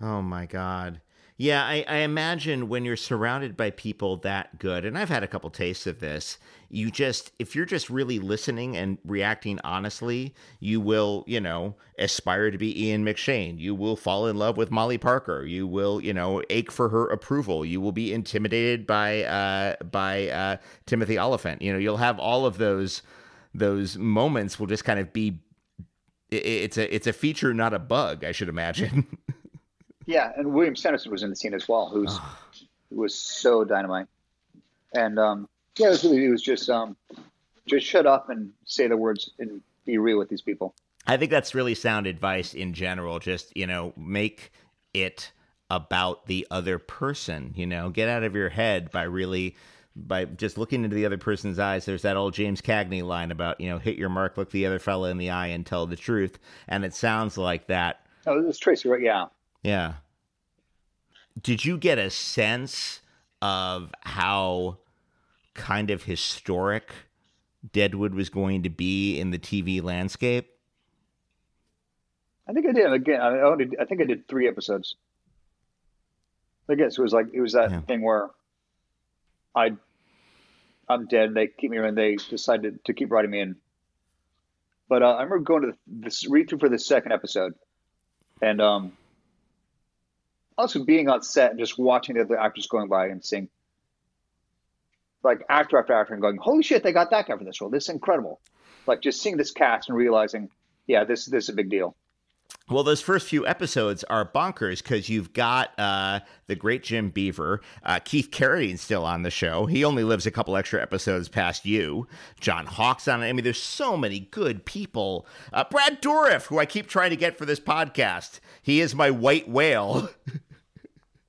Oh my God. Yeah, I, I imagine when you're surrounded by people that good, and I've had a couple tastes of this, you just, if you're just really listening and reacting honestly, you will, you know, aspire to be Ian McShane. You will fall in love with Molly Parker. You will, you know, ache for her approval. You will be intimidated by, uh, by, uh, Timothy Olyphant. You know, you'll have all of those, those moments will just kind of be, it's a, it's a feature, not a bug, I should imagine. Yeah, and William Sanderson was in the scene as well, who's who was so dynamite. And um, yeah, it was really it was just um, just shut up and say the words and be real with these people. I think that's really sound advice in general. Just, you know, make it about the other person. You know, get out of your head by really by just looking into the other person's eyes. There's that old James Cagney line about you know hit your mark, look the other fella in the eye, and tell the truth. And it sounds like that. Oh, it's Tracy, right? Yeah. Yeah. Did you get a sense of how kind of historic Deadwood was going to be in the TV landscape? I think I did. Again, I only, I think I did three episodes. I guess it was like it was that Yeah. thing where I I'm dead. They keep me in. They decided to keep writing me in. But uh, I remember going to this read through for the second episode, and um, also being on set and just watching the other actors going by and seeing like actor after actor and going, "Holy shit, they got that guy for this role! This is incredible!" Like just seeing this cast and realizing, yeah, this this is a big deal. Well, those first few episodes are bonkers because you've got uh, the great Jim Beaver, uh, Keith Carradine still on the show. He only lives a couple extra episodes past you. John Hawkes on it. I mean, there's so many good people. Uh, Brad Dourif, who I keep trying to get for this podcast. He is my white whale.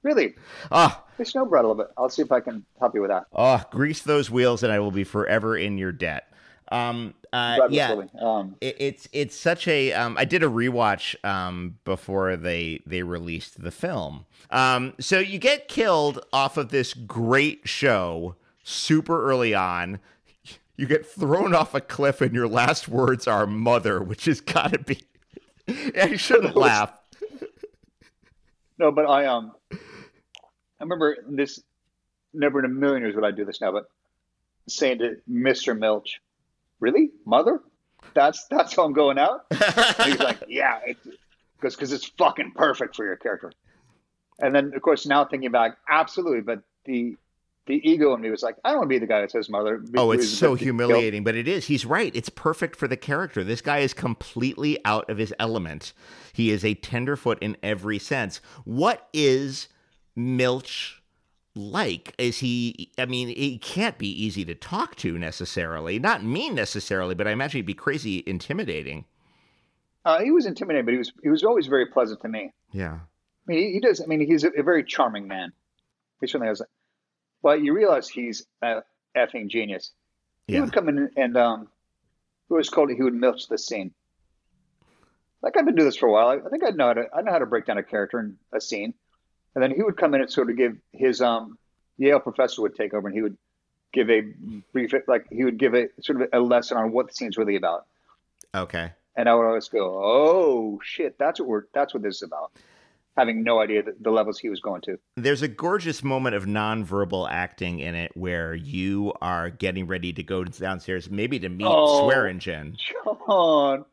Really, Ah, Hey, Snow Brad a little bit. I'll see if I can help you with that. oh, grease those wheels, and I will be forever in your debt. Um, uh, yeah, Um, it, it's it's such a um, I did a rewatch um, before they they released the film. Um, so you get killed off of this great show super early on. You get thrown off a cliff, and your last words are "mother," which has got to be. I shouldn't laugh. no, but I um, I remember this. Never in a million years would I do this now, but saying to Mister Milch, "Really, mother? That's that's how I'm going out." And he's like, "Yeah, because because it's fucking perfect for your character." And then, of course, now thinking back, absolutely, but the the ego in me was like, I don't want to be the guy that says mother. Oh, it's so bit guilt- humiliating, but it is. He's right. It's perfect for the character. This guy is completely out of his element. He is a tenderfoot in every sense. What is Milch like? Is he, I mean, he can't be easy to talk to necessarily. Not mean necessarily, but I imagine he'd be crazy intimidating. Uh, he was intimidating, but he was he was always very pleasant to me. Yeah. I mean, he, he does. I mean, he's a, a very charming man. He certainly has. But you realize he's a effing genius. He Yeah. would come in and um, it was called. He would milch the scene. Like I've been doing this for a while. I, I think I know how to. I know how to break down a character in a scene, and then he would come in and sort of give his um Yale professor would take over and he would give a brief like he would give a sort of a lesson on what the scene's really about. Okay. And I would always go, "Oh shit, that's what we're that's what this is about." Having no idea the, the levels he was going to. There's a gorgeous moment of nonverbal acting in it where you are getting ready to go downstairs, maybe to meet Oh. Swearingen. John,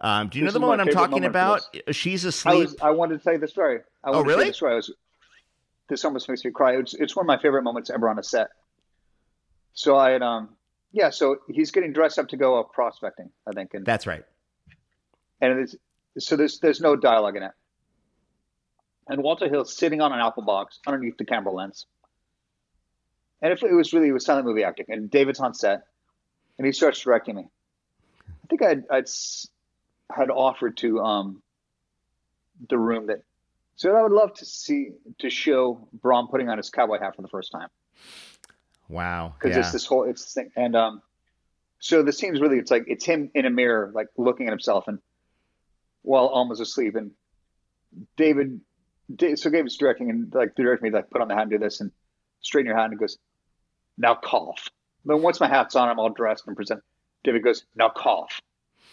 Um, do you This know the moment I'm talking about? She's I asleep. was I wanted to tell you the story. I to really? story. I was, this almost makes me cry. It's it's one of my favorite moments ever on a set. So I had um yeah. So he's getting dressed up to go uh, prospecting, I think, and That's right. and it's, so there's there's no dialogue in it. And Walter Hill's sitting on an apple box underneath the camera lens. And if it was really it was silent movie acting, and David's on set, and he starts directing me. I think I'd, I'd had offered to um the room that so I would love to see to show Brom putting on his cowboy hat for the first time Wow. because yeah. it's this whole it's this thing and um so the scene's really it's like it's him in a mirror like looking at himself and while Alma's asleep and David Da- so David's directing and like directing me like put on the hat and do this and straighten your hat and he goes now cough then once my hat's on I'm all dressed and present David goes now cough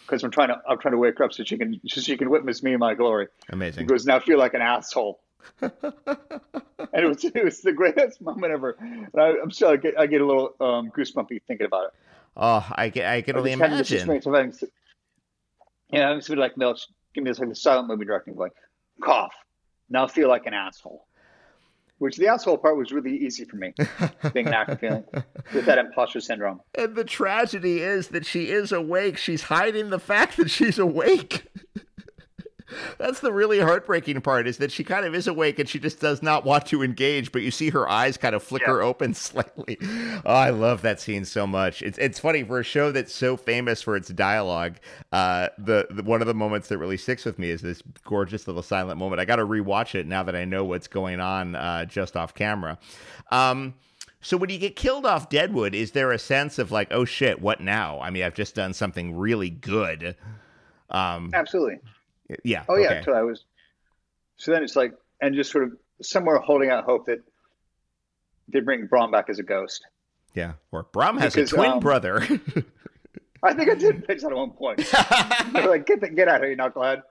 because I'm trying to I'm trying to wake her up so she can so she can witness me in my glory he Amazing. goes now feel like an asshole and it was it was the greatest moment ever. And I, I'm still I get I get a little um, goosebumpy thinking about it. Oh, I can, I can only just having this imagine. experience of having, yeah, having somebody like Milch give me this like the silent movie directing, like cough, now feel like an asshole. Which the asshole part was really easy for me, being an actor feeling with that imposter syndrome. And the tragedy is that she is awake. She's hiding the fact that she's awake. That's the really heartbreaking part is that she kind of is awake and she just does not want to engage, but you see her eyes kind of flicker Yeah. open slightly. Oh, I love that scene so much. It's it's funny for a show that's so famous for its dialogue. Uh, the, the one of the moments that really sticks with me is this gorgeous little silent moment. I got to rewatch it now that I know what's going on uh, just off camera. Um, so when you get killed off Deadwood, is there a sense of like, oh shit, what now? I mean, I've just done something really good. Um, Absolutely. Yeah. Oh yeah. okay. So I was. So then it's like, and just sort of somewhere holding out hope that they bring Brom back as a ghost. Yeah. Or Brom has Because, a twin um, brother. I think I did pitch that at one point. they were like, "Get the, get out of here, knucklehead,"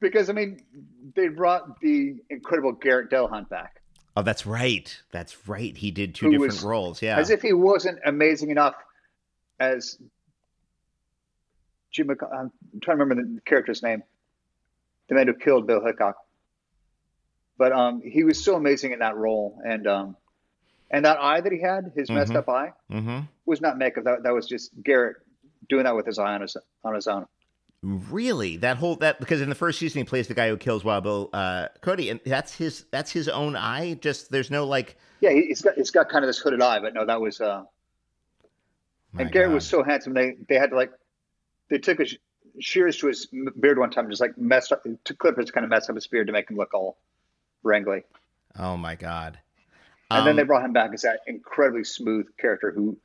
because I mean, they brought the incredible Garret Dillahunt back, oh, that's right. That's right. He did two Who different was- roles. Yeah. as if he wasn't amazing enough as Jim. I'm trying to remember the character's name, the man who killed Bill Hickok. But um, he was so amazing in that role, and um, and that eye that he had, his messed Mhm. up eye, mm-hmm. was not makeup. That that was just Garret doing that with his eye on his on his own. Really? That whole that because in the first season he plays the guy who kills Wild Bill uh, Cody, and that's his that's his own eye. Just there's no like. Yeah, he, he's got it's got kind of this hooded eye, but no, that was. Uh, my and Garret God. was so handsome. They they had to like they took a shears to his beard one time, just like messed up. to clippers kind of messed up his beard to make him look all wrangly. Oh my God. And then Um, they brought him back as that incredibly smooth character who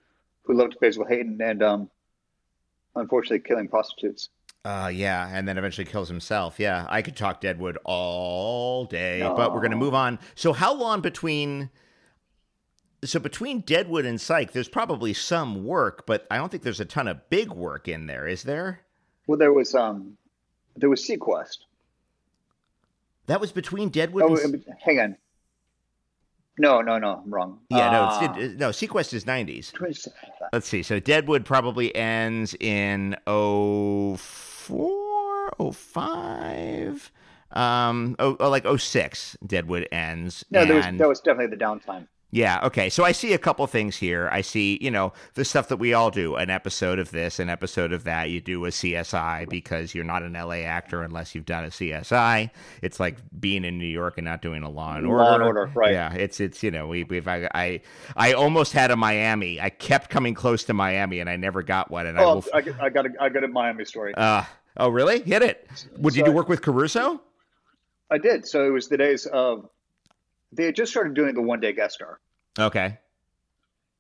who loved Basil Hayden and um, unfortunately killing prostitutes. Uh, yeah, and then eventually kills himself. Yeah, I could talk Deadwood all day, but we're going to move on. So, how long between? So between Deadwood and Psych, there's probably some work, but I don't think there's a ton of big work in there, is there? Well, there was um, there was seaQuest. That was between Deadwood. Oh, and... uh, hang on. No, no, no, I'm wrong. Yeah, no, Uh, it's, it, no. seaQuest is '90s. twist- Let's see. So Deadwood probably ends in 04, 05, um, oh, oh, like 06. Deadwood ends. No, there was, and- that was definitely the downtime. Yeah, okay. So I see a couple things here. I see, you know, the stuff that we all do an episode of this, an episode of that. You do a CSI because you're not an LA actor unless you've done a CSI. It's like being in New York and not doing a Law and Order. Law and Order, right. Yeah, it's, it's you know, we, we've, I, I, I almost had a Miami. I kept coming close to Miami and I never got one. And I Oh, will. I, got- I got a, I got a Miami story. Uh, oh, really? Hit it. Would you So- do work with Caruso? I did. So it was the days of they had just started doing the one day guest star. Okay.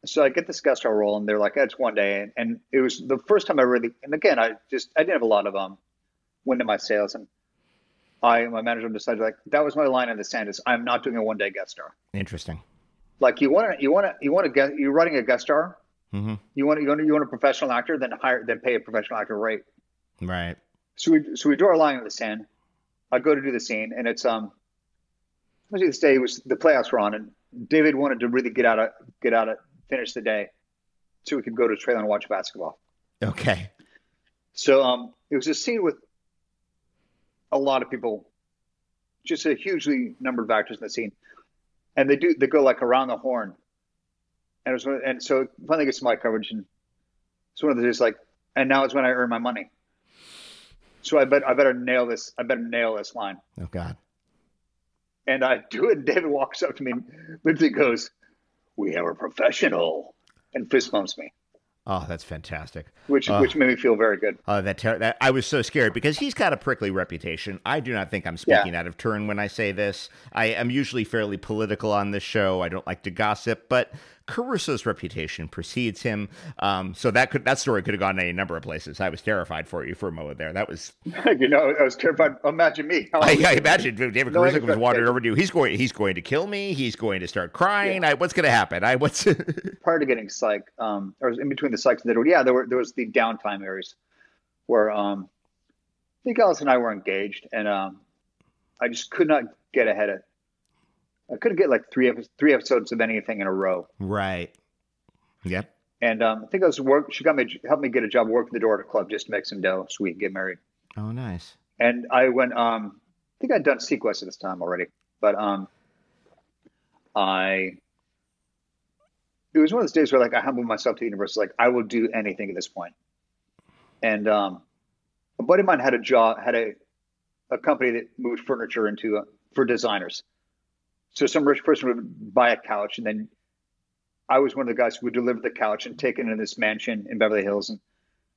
So I get this guest star role, and they're like, "It's one day," and, and it was the first time I really. And again, I just I didn't have a lot of um wind in my sails, and I my manager decided like that was my line in the sand is I'm not doing a one day guest star. Interesting. Like you want to you want to you want to get you're writing a guest star. Mm-hmm. You want you want you want a professional actor, then hire then pay a professional actor rate. Right. So we so we draw a line in the sand. I go to do the scene, and it's um. Actually, this day was the playoffs were on, and David wanted to really get out of get out of finish the day, so we could go to a trailer and watch basketball. Okay. So um, it was a scene with a lot of people, just a hugely number of actors in the scene, and they do they go like around the horn, and it was one- and so finally gets to my coverage, and it's one of the days like, and now is when I earn my money. So I bet I better nail this. I better nail this line, Oh God. And I do it. And David walks up to me, and Lindsay goes, "We have a professional," and fist bumps me, Oh, that's fantastic. which Uh. which made me feel very good. Uh, that, ter- that I was so scared because he's got a prickly reputation. I do not think I'm speaking out of turn when I say this. I am usually fairly political on this show. I don't like to gossip, but Caruso's reputation precedes him. Um, so that could that story could have gone any number of places. I was terrified for you for a moment there. That was you know, I was terrified. Imagine me. I, I imagine David No, Caruso was wandering over to you. He's going he's going to kill me. He's going to start crying. I, what's going to happen? I what's prior to getting psych, um, or in between the psychs Deadwood, yeah, there were there was the downtime areas where um, I think Alice and I were engaged, and um, I just could not get ahead of. I couldn't get like three episodes, three episodes of anything in a row, right. Yep. and um, I think I was work. She got me helped me get a job working the door at a club just to make some dough so we could get married. Oh, nice. And I went. Um, I think I'd done seaQuest at this time already, but um, I. It was one of those days where like I humbled myself to the universe. Like I will do anything at this point. And um, a buddy of mine had a job, had a a company that moved furniture into uh, for designers. So some rich person would buy a couch, and then I was one of the guys who would deliver the couch and take it into this mansion in Beverly Hills, and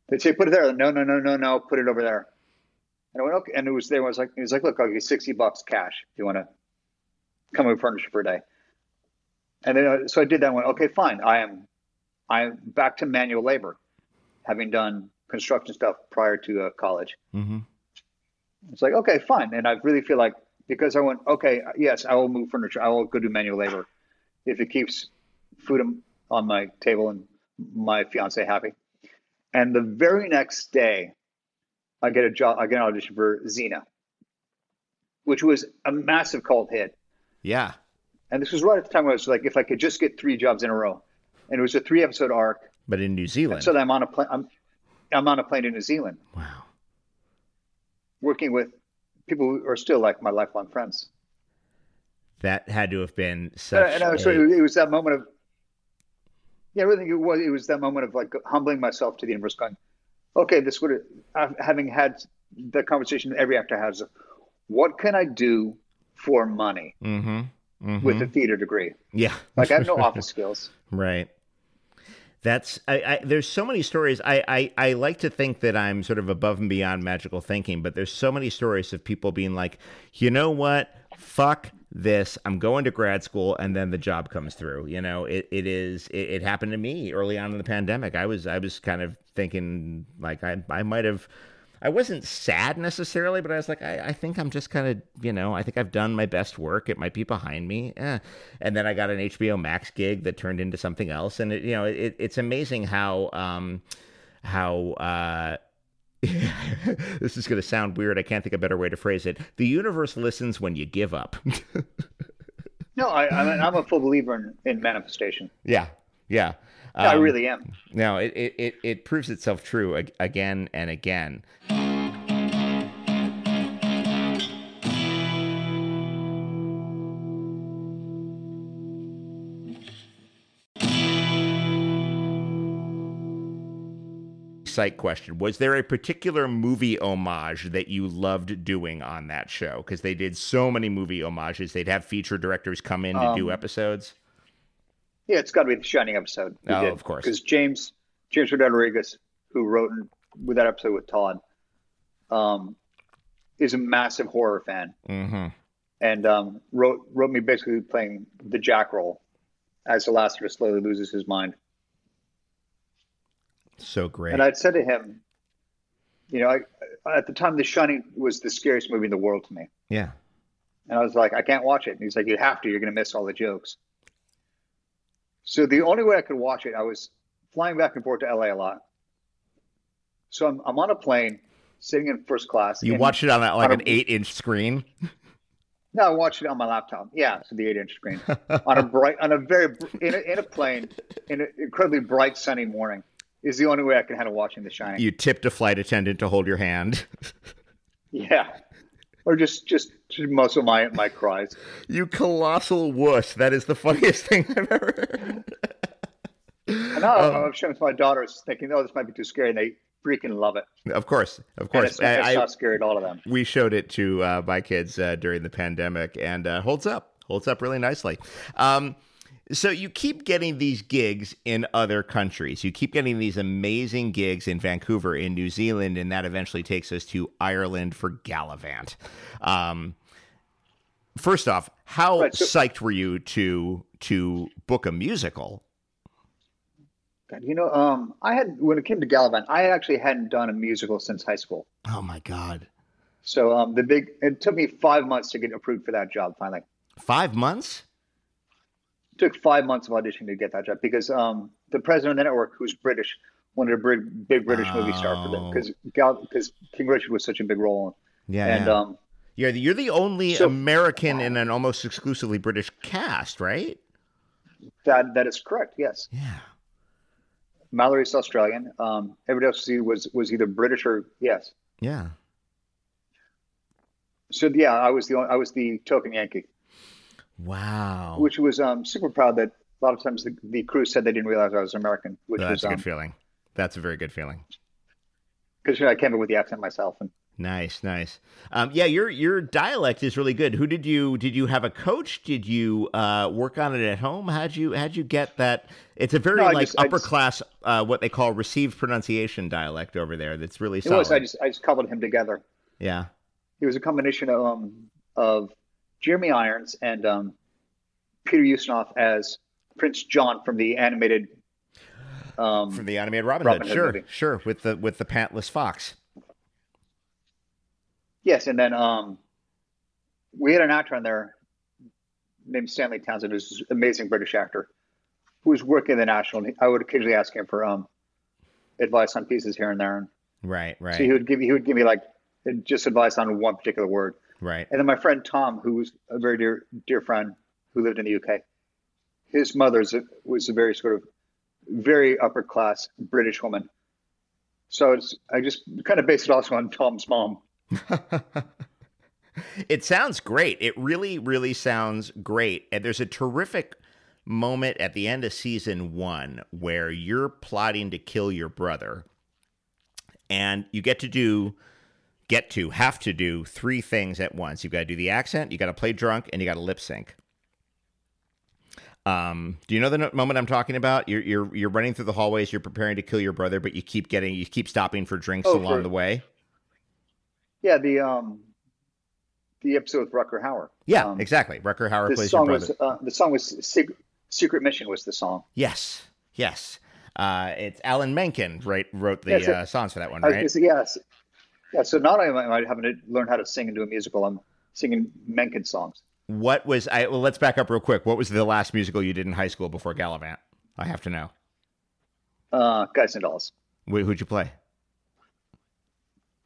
they'd say, "Put it there." No, no, no, no, no. Put it over there. And I went, "Okay." And it was there. I was like, "He was like, look, I'll give you sixty bucks cash if you want to come with furniture for a day." And then uh, so I did that. and went, "Okay, fine. I am, I am back to manual labor, having done construction stuff prior to uh, college." Mm-hmm. It's like, okay, fine. And I really feel like because I went, okay, yes, I will move furniture. I will go do manual labor if it keeps food on- my table and my fiance happy. And the very next day, I get a job. I get an audition for Xena, which was a massive cult hit. Yeah. And this was right at the time where I was like, if I could just get three jobs in a row, and it was a three episode arc. But in New Zealand. So I'm on a plane. I'm, I'm on a plane to New Zealand, wow. working with people who are still like my lifelong friends. That had to have been Uh, such. and I was, a- so it was that moment of, yeah, I really think it was. It was that moment of like humbling myself to the universe, going, okay, this would have, having had the conversation every actor has, of, what can I do for money Mhm, mhm. with a theater degree? yeah. Like I have no office skills. Right. That's I, I there's so many stories. I, I I like to think that I'm sort of above and beyond magical thinking, but there's so many stories of people being like, you know what? Fuck this. I'm going to grad school and then the job comes through. You know, it, it is it, it happened to me early on in the pandemic. I was I was kind of thinking like I I might have I wasn't sad necessarily, but I was like, I, I think I'm just kind of, you know, I think I've done my best work. It might be behind me. Eh. And then I got an HBO Max gig that turned into something else. And, it, you know, it, it's amazing how, um, how, uh, this is going to sound weird. I can't think of a better way to phrase it. The universe listens when you give up. No, I, I'm, I'm a full believer in, in manifestation. yeah. Yeah. Yeah, I Um, really am. No, it, it, it, it proves itself true again and again. Psych question Was there a particular movie homage that you loved doing on that show? Because they did so many movie homages. They'd have feature directors come in to do Um, episodes. Yeah, it's got to be the Shining episode. Oh, did. of course. Because James James Rodriguez, who wrote with that episode with Todd, um, is a massive horror fan, Mm-hmm. and um, wrote wrote me basically playing the Jack role as the Lassiter slowly loses his mind. So great. And I'd said to him, you know, I, at the time, The Shining was the scariest movie in the world to me, yeah. and I was like, I can't watch it. And he's like, You have to. You're going to miss all the jokes. So the only way I could watch it, I was flying back and forth to LA a lot. So I'm, I'm on a plane, sitting in first class. You watched it on a, like on an a- eight-inch screen. No, I watched it on my laptop. Yeah, so the eight-inch screen on a bright, on a very in a, in a plane in an incredibly bright sunny morning is the only way I can handle watching The Shining. You tipped a flight attendant to hold your hand. yeah, or just just to muscle my my cries. you colossal wuss. That is the funniest thing I've ever heard. And now Um, I'm showing it to my daughters, thinking, "Oh, this might be too scary," and they freaking love it. Of course, of And course. it's, it's I, I- not scary at all of them. we showed it to uh, my kids uh, during the pandemic, and uh, holds up, holds up really nicely. Um, so you keep getting these gigs in other countries. You keep getting these amazing gigs in Vancouver, in New Zealand, and that eventually takes us to Ireland for Galavant. Um, first off, how Right, so- psyched were you to to book a musical? You know, um, I had when it came to Galavant, I actually hadn't done a musical since high school. Oh my God, So um, the big it took me five months to get approved for that job. Finally, five months? Took five months of auditioning to get that job because um, the president of the network, who's British, wanted a big, big British movie star for them Oh. because because King Richard was such a big role. Yeah, And yeah. um, You're the, you're the only So- American in an almost exclusively British cast, right? that that is correct. Yes, Yeah. Mallory's Australian. Um, everybody else was was either British or yes. Yeah. So yeah, I was the only, I was the token Yankee, Wow. which was um, super proud that a lot of times the, the crew said they didn't realize I was American, which That's was a um, good feeling. That's a very good feeling. because you know, I came up with the accent myself and Nice, nice. Um, yeah, your your dialect is really good. Who did you did you have a coach? Did you uh, work on it at home? How'd you how'd you get that? It's a very No, like just- upper just- class, uh, what they call received pronunciation dialect over there. That's really It was. I just I just coupled him together. yeah, He was a combination of um, of Jeremy Irons and um, Peter Ustinov as Prince John from the animated. Um, from the animated Robin, Robin Hood. Hood Sure, movie. sure. With the with the pantless fox. yes, and then um, we had an actor on there named Stanley Townsend, who's an amazing British actor, who was working in the National. and I would occasionally ask him for um, advice on pieces here and there, and Right, right, so he would give me, he would give me like just advice on one particular word. Right. And then my friend Tom, who was a very dear dear friend who lived in the UK, his mother was a very sort of very upper class British woman. So it's I just kind of based it also on Tom's mom. it sounds great. It really, really sounds great. And there's a terrific moment at the end of season one where you're plotting to kill your brother, and you get to do, get to, have to do three things at once. You've got to do the accent, you got to play drunk, and you got to lip sync. Um, do you know the moment I'm talking about? You're you're you're running through the hallways. You're preparing to kill your brother, but you keep getting you keep stopping for drinks Oh, along for- the way. Yeah, the um the episode with Rutger Hauer. Yeah, Um, exactly. Rutger Hauer plays your song brother. was uh, the song was Secret, Secret Mission was the song. Yes, yes. Uh, it's Alan Menken right, wrote the Yes, it- uh, songs for that one, was right? yes. Yeah, so not only am I having to learn how to sing and do a musical, I'm singing Menken songs. What was I? Well, let's back up real quick. What was the last musical you did in high school before Galavant? I have to know. Uh, Guys and Dolls. Wh- Who'd you play?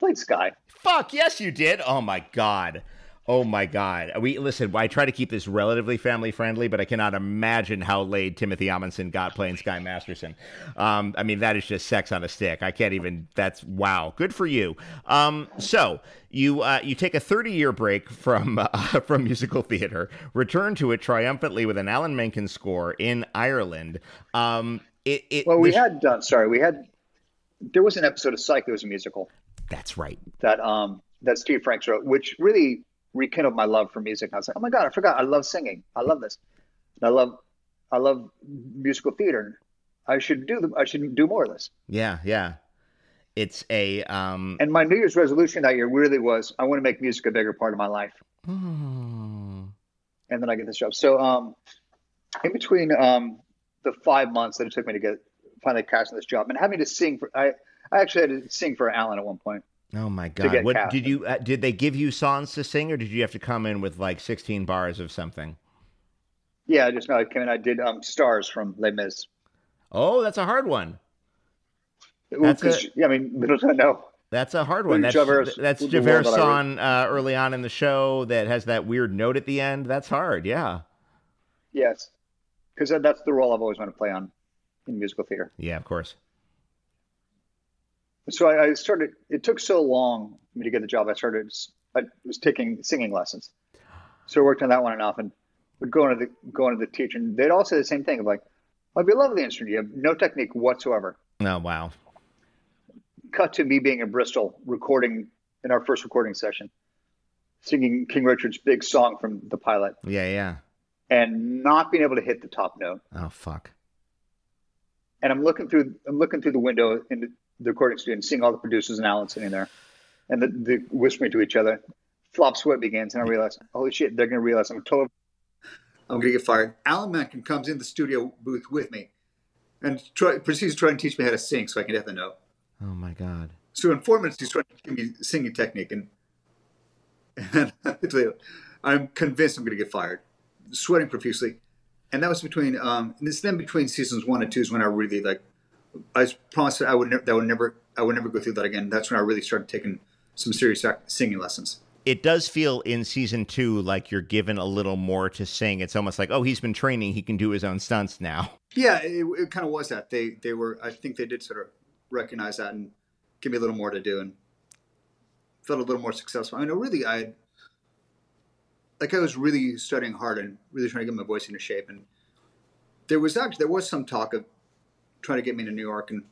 Played Sky. Fuck yes, you did. Oh my god. Oh my god. We listen. I try to keep this relatively family friendly, but I cannot imagine how laid Timothy Omundson got playing Sky Masterson. Um, I mean, that is just sex on a stick. I can't even. That's wow. Good for you. Um, so you uh, you take a thirty year break from uh, from musical theater, return to it triumphantly with an Alan Menken score in Ireland. Um, it, it Well, we the- had done. Sorry, we had. There was an episode of Psych that was a musical That's right. that um that Steve Franks wrote, which really rekindled my love for music. I was like, oh my god, I forgot. I love singing. I love this. And I love, I love musical theater. I should do the. I should do more of this. Yeah, yeah. It's a um. And my New Year's resolution that year really was, I want to make music a bigger part of my life. hmm. and then I get this job. So um, in between um, the five months that it took me to get finally cast in this job, and having to sing for, I I actually had to sing for Alan at one point. Oh my god! What cast. did you? Uh, did they give you songs to sing, or did you have to come in with like sixteen bars of something? Yeah, I just know I came in. I did um, Stars from Les Mis. Oh, that's a hard one. Ooh, a- yeah, I mean, little did I know. That's a hard one. That's Javert- that's Javert's that song uh, early on in the show that has that weird note at the end. That's hard. Yeah. Yes, because that's the role I've always wanted to play on in musical theater. Yeah, of course. So I, I started. It took so long for me to get the job. I started. I was taking singing lessons. So I worked on that one enough, and would go into the go into the teacher, and they'd all say the same thing of like, "I'd be lovely instrument. You have no technique whatsoever." Oh wow. cut to me being in Bristol recording in our first recording session, singing King Richard's big song from the pilot Yeah, yeah. and not being able to hit the top note. Oh fuck. And I'm looking through I'm looking through the window in the, recording studio and seeing all the producers and Alan sitting there and the, the whispering to each other. Flop sweat begins and I realize, holy shit, they're gonna realize I'm totally I'm gonna get fired. Alan Menken comes in the studio booth with me, and try, proceeds to try and teach me how to sing so I can hit the note. Oh my god. So in four minutes, he's trying to give me singing technique, and, and I'm convinced I'm going to get fired, sweating profusely. And that was between, um, and it's then between seasons one and two is when I really like, I was promised that I would never, that would never, I would never go through that again. That's when I really started taking some serious singing lessons. It does feel in season two like you're given a little more to sing. It's almost like, oh, he's been training; he can do his own stunts now. Yeah, it, it kind of was that. They, they were, I think they did sort of recognize that and give me a little more to do and felt a little more successful. I mean, really, I like I was really studying hard and really trying to get my voice into shape. And there was actually there was some talk of trying to get me to New York and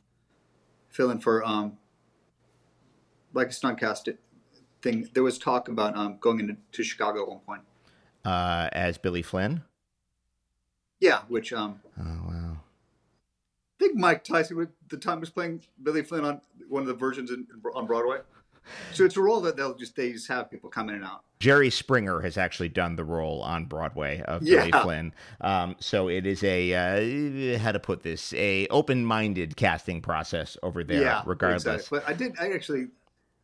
fill in for um like a stunt cast thing. There was talk about um, going into to Chicago at one point. Uh, as Billy Flynn. Yeah, which um, Oh wow. I think Mike Tyson at the time was playing Billy Flynn on one of the versions in, on Broadway. So it's a role that they'll just they just have people come in and out. Jerry Springer has actually done the role on Broadway of Yeah. Billy Flynn. Um, so it is a uh, how to put this a open minded casting process over there. yeah, regardless. exactly. But I did. I actually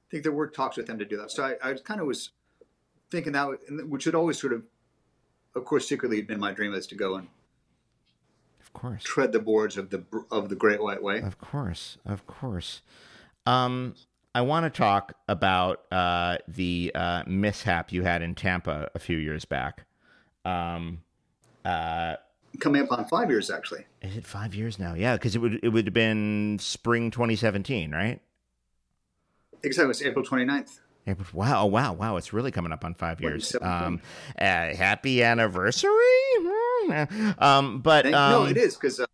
think there were talks with them to do that. So I, I kind of was thinking that, which had always sort of, of course, secretly had been my dream is to go and Of course. tread the boards of the of the Great White Way. Of course, of course. Um, I want to talk about uh, the uh, mishap you had in Tampa a few years back. Um, uh, Coming up on five years, actually. is it five years now? Yeah, because it would it would have been spring 2017, right? Exactly. It was April 29th. April- Wow, wow, wow! It's really coming up on five years. Um, uh, happy anniversary! Hmm. Um, but um, no, it is because uh,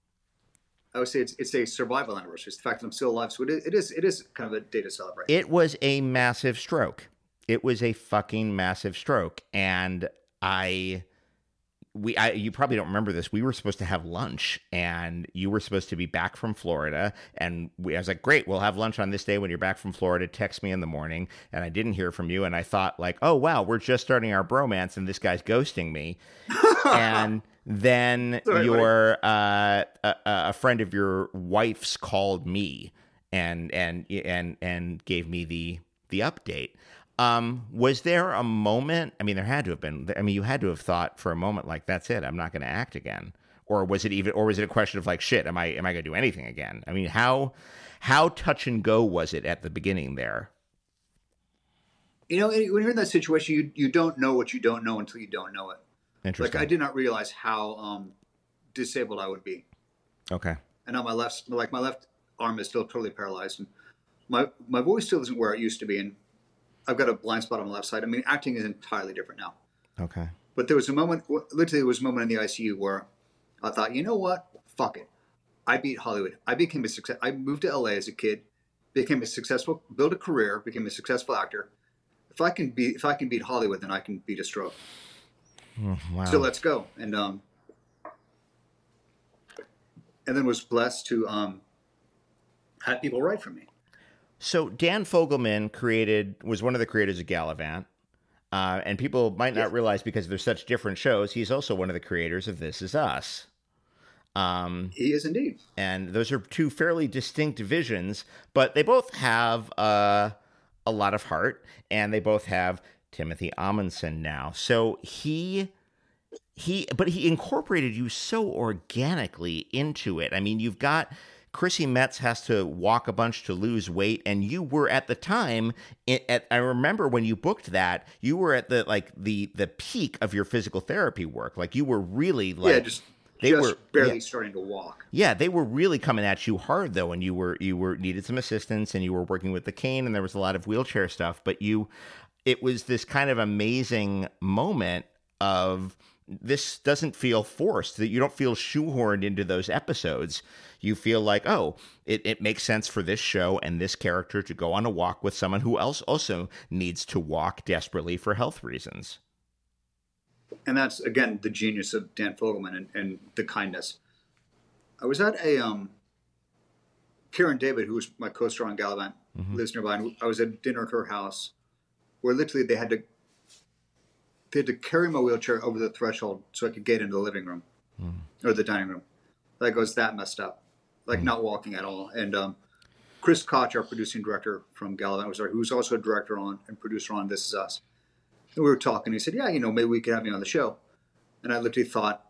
I would say it's, it's a survival anniversary. It's the fact that I'm still alive. So it is, it is it is kind of a day to celebrate. It was a massive stroke. It was a fucking massive stroke, and I, we, I, you probably don't remember this. We were supposed to have lunch, and you were supposed to be back from Florida, and we, I was like, "Great, we'll have lunch on this day when you're back from Florida." Text me in the morning, and I didn't hear from you, and I thought like, "Oh wow, we're just starting our bromance, and this guy's ghosting me," and then Sorry, your uh, a, a friend of your wife's called me and and and and gave me the the update. Um, was there a moment? I mean, there had to have been. I mean, you had to have thought for a moment like, "That's it. I'm not going to act again." Or was it even? Or was it a question of like, "Shit, am I am I going to do anything again?" I mean, how how touch and go was it at the beginning there? You know, when you're in that situation, you you don't know what you don't know until you don't know it. Interesting. Like I did not realize how um, disabled I would be, Okay. and now my left like my left arm is still totally paralyzed, and my my voice still isn't where it used to be, and I've got a blind spot on the left side. I mean, acting is entirely different now. Okay. But there was a moment, literally, there was a moment in the ICU where I thought, you know what? Fuck it. I beat Hollywood. I became a success. I moved to LA as a kid, became a successful, built a career, became a successful actor. If I can beat, if I can beat Hollywood, then I can beat a stroke. Wow. So let's go. And um, and then was blessed to um, have people write for me. So Dan Fogelman created was one of the creators of Galavant, uh, and people might not Yes. realize because they're such different shows. He's also one of the creators of This Is Us, um, He is indeed. and those are two fairly distinct visions, but they both have uh, a lot of heart, and they both have Timothy Omundson now. So he he but he incorporated you so organically into it. I mean, you've got Chrissy Metz has to walk a bunch to lose weight, and you were at the time. At, at I remember when you booked that, you were at the like the the peak of your physical therapy work. Like you were really like yeah, just they just were- barely yeah. starting to walk. yeah, they were really coming at you hard though, and you were you were needed some assistance, and you were working with the cane, and there was a lot of wheelchair stuff. But you, it was this kind of amazing moment of this doesn't feel forced that you don't feel shoehorned into those episodes. You feel like oh, it, it makes sense for this show and this character to go on a walk with someone who else also needs to walk desperately for health reasons. and that's again the genius of Dan Fogelman and, and the kindness. I was at a um, Karen David, who was my co-star on Galavant, lives nearby. And I was at dinner at her house, where literally they had to they had to carry my wheelchair over the threshold so I could get into the living room or the dining room. Like I was that messed up, like not walking at all. And um, Chris Koch, our producing director from Galavant, was there, who's also a director on and producer on This Is Us. And we were talking. He said, "Yeah, you know, maybe we could have you on the show." And I literally thought,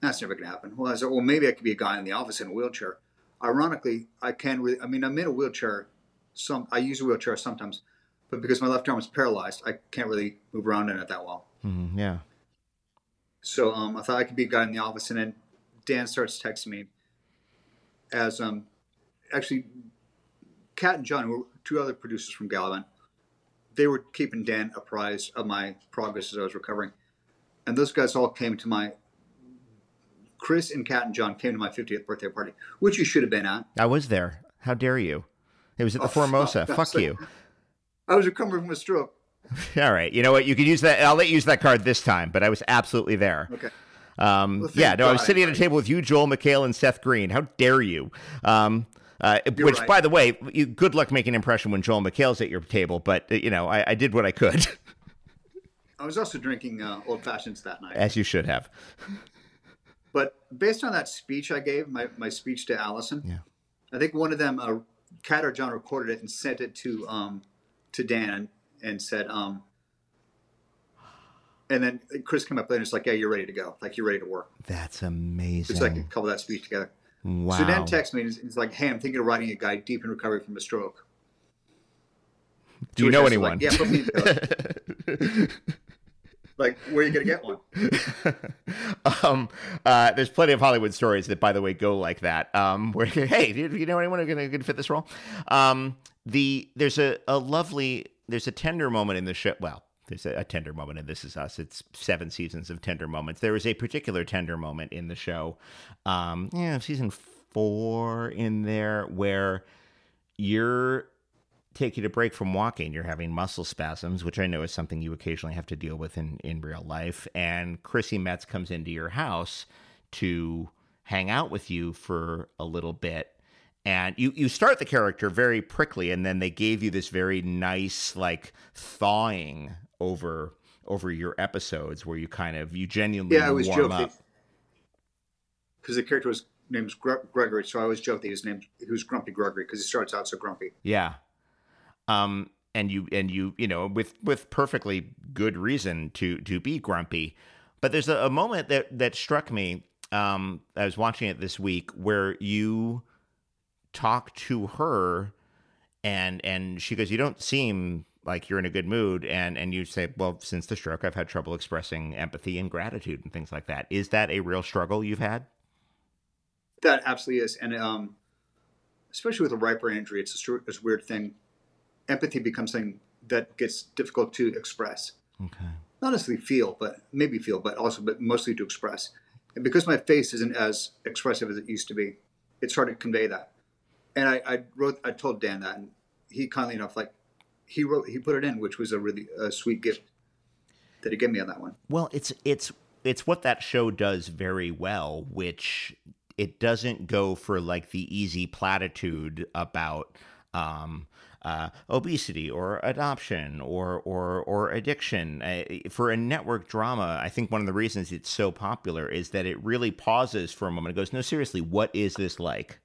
"That's never going to happen." Well, I said, "Well, maybe I could be a guy in the office in a wheelchair." Ironically, I can. Really, I mean, I'm in a wheelchair. Some I use a wheelchair sometimes, but because my left arm is paralyzed, I can't really move around in it that well. Mhm, yeah. So um, I thought I could be a guy in the office, and then Dan starts texting me as um, actually Kat and John, who were two other producers from Galavant, they were keeping Dan apprised of my progress as I was recovering, and those guys all came to my. Chris and Kat and John came to my 50th birthday party, which you should have been at. I was there. How dare you? It was at the Oh, Formosa. fuck, Fuck you. I was recovering from a stroke, All right. You know what? You can use that. I'll let you use that card this time, but I was absolutely there. Okay. Um, Well, yeah, no, I was sitting at a table with you, Joel McHale, and Seth Green. How dare you? Um, uh, which, right. by the way, you, good luck making an impression when Joel McHale's at your table. But uh, you know, I, I did what I could, I was also drinking uh, old fashions that night. as you should have. But based on that speech I gave, my, my speech to Allison, Yeah. I think one of them, uh, Kat or John, recorded it and sent it to um, to Dan and said, um, and then Chris came up later and it's like, yeah, you're ready to go. Like, you're ready to work. That's amazing. It's like a couple of that speech together. wow. So Dan texts me and he's- he's like, hey, I'm thinking of writing a guy deep in recovery from a stroke. Do you know I anyone? Like, yeah, put me in Like, where are you going to get one? um, uh, there's plenty of Hollywood stories that, by the way, go like that. Um, where hey, do you know anyone who's going to fit this role? Um, the there's a, a lovely there's a tender moment in the show. Well, there's a, a tender moment, and this is us. It's seven seasons of tender moments. There is a particular tender moment in the show. Um, yeah, season four in there where you're taking a break from walking, you're having muscle spasms, which I know is something you occasionally have to deal with in, in real life. And Chrissy Metz comes into your house to hang out with you for a little bit. And you, you start the character very prickly, and then they gave you this very nice, like thawing over over your episodes where you kind of you genuinely Yeah, I was warm joking. up. Because the character was named Gre- Gregory, so I always joke that he was named he was Grumpy Gregory because he starts out so grumpy. Yeah. Um and you and you you know with with perfectly good reason to to be grumpy. But there's a, a moment that that struck me um I was watching it this week where you talk to her and and she goes you don't seem like you're in a good mood and and you say well since the stroke I've had trouble expressing empathy and gratitude and things like that. Is that a real struggle you've had? That absolutely is, and um, especially with a right brain injury, it's a, it's a weird thing. Empathy becomes something that gets difficult to express. Okay. Not necessarily feel, but maybe feel, but also, but mostly to express. And because my face isn't as expressive as it used to be, it's hard to convey that. And I, I wrote, I told Dan that, and he kindly enough, like, he wrote, he put it in, which was a really a sweet gift that he gave me on that one. Well, it's it's it's what that show does very well, which it doesn't go for like the easy platitude about um, uh, obesity or adoption or or or addiction. Uh, for a network drama, I think one of the reasons it's so popular is that it really pauses for a moment. It goes, "No, seriously, what is this like?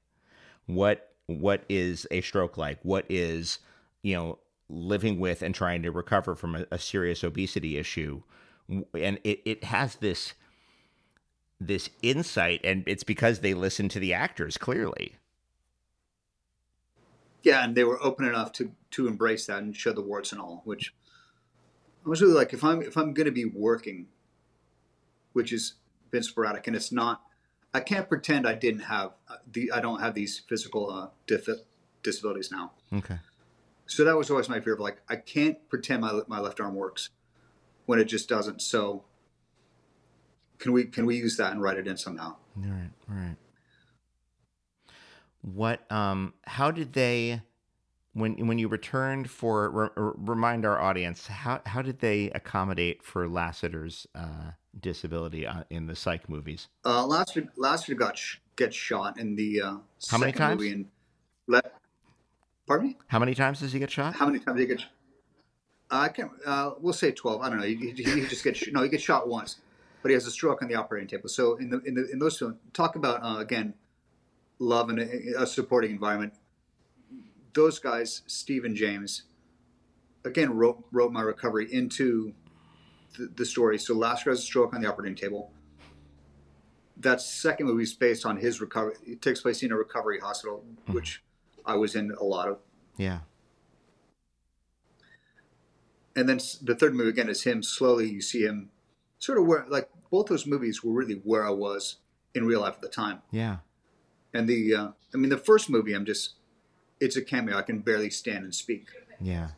What what is a stroke like? What is you know living with and trying to recover from a, a serious obesity issue?" and it, it has this this insight and it's because they listen to the actors clearly Yeah, and they were open enough to to embrace that and show the warts and all, which I was really like, if I'm if I'm going to be working, which has been sporadic, and it's not, I can't pretend I didn't have uh, the I don't have these physical uh, dif- disabilities now. okay So that was always my fear of like, I can't pretend my my left arm works when it just doesn't. So can we can we use that and write it in somehow? all right all right what um how did they when when you returned for re, re- remind our audience how how did they accommodate for Lassiter's uh disability uh, in the psych movies Uh, Lassiter, Lassiter got sh- gets shot in the uh, How many times? Movie in, Le- Pardon me. how many times does he get shot How many times did he get? sh- I can't. Uh, we'll say twelve. I don't know. He, he, he just gets sh- no. He gets shot once, but he has a stroke on the operating table. So in the in the in those films, talk about uh, again, love and a, a supporting environment. Those guys, Steve and James, again wrote wrote my recovery into the, the story. So Lassiter has a stroke on the operating table. That second movie is based on his recovery. It takes place in a recovery hospital, which I was in a lot of. yeah and then the third movie again is him slowly you see him sort of where like both those movies were really where i was in real life at the time yeah and the uh, i mean the first movie i'm just it's a cameo. I can barely stand and speak. Yeah.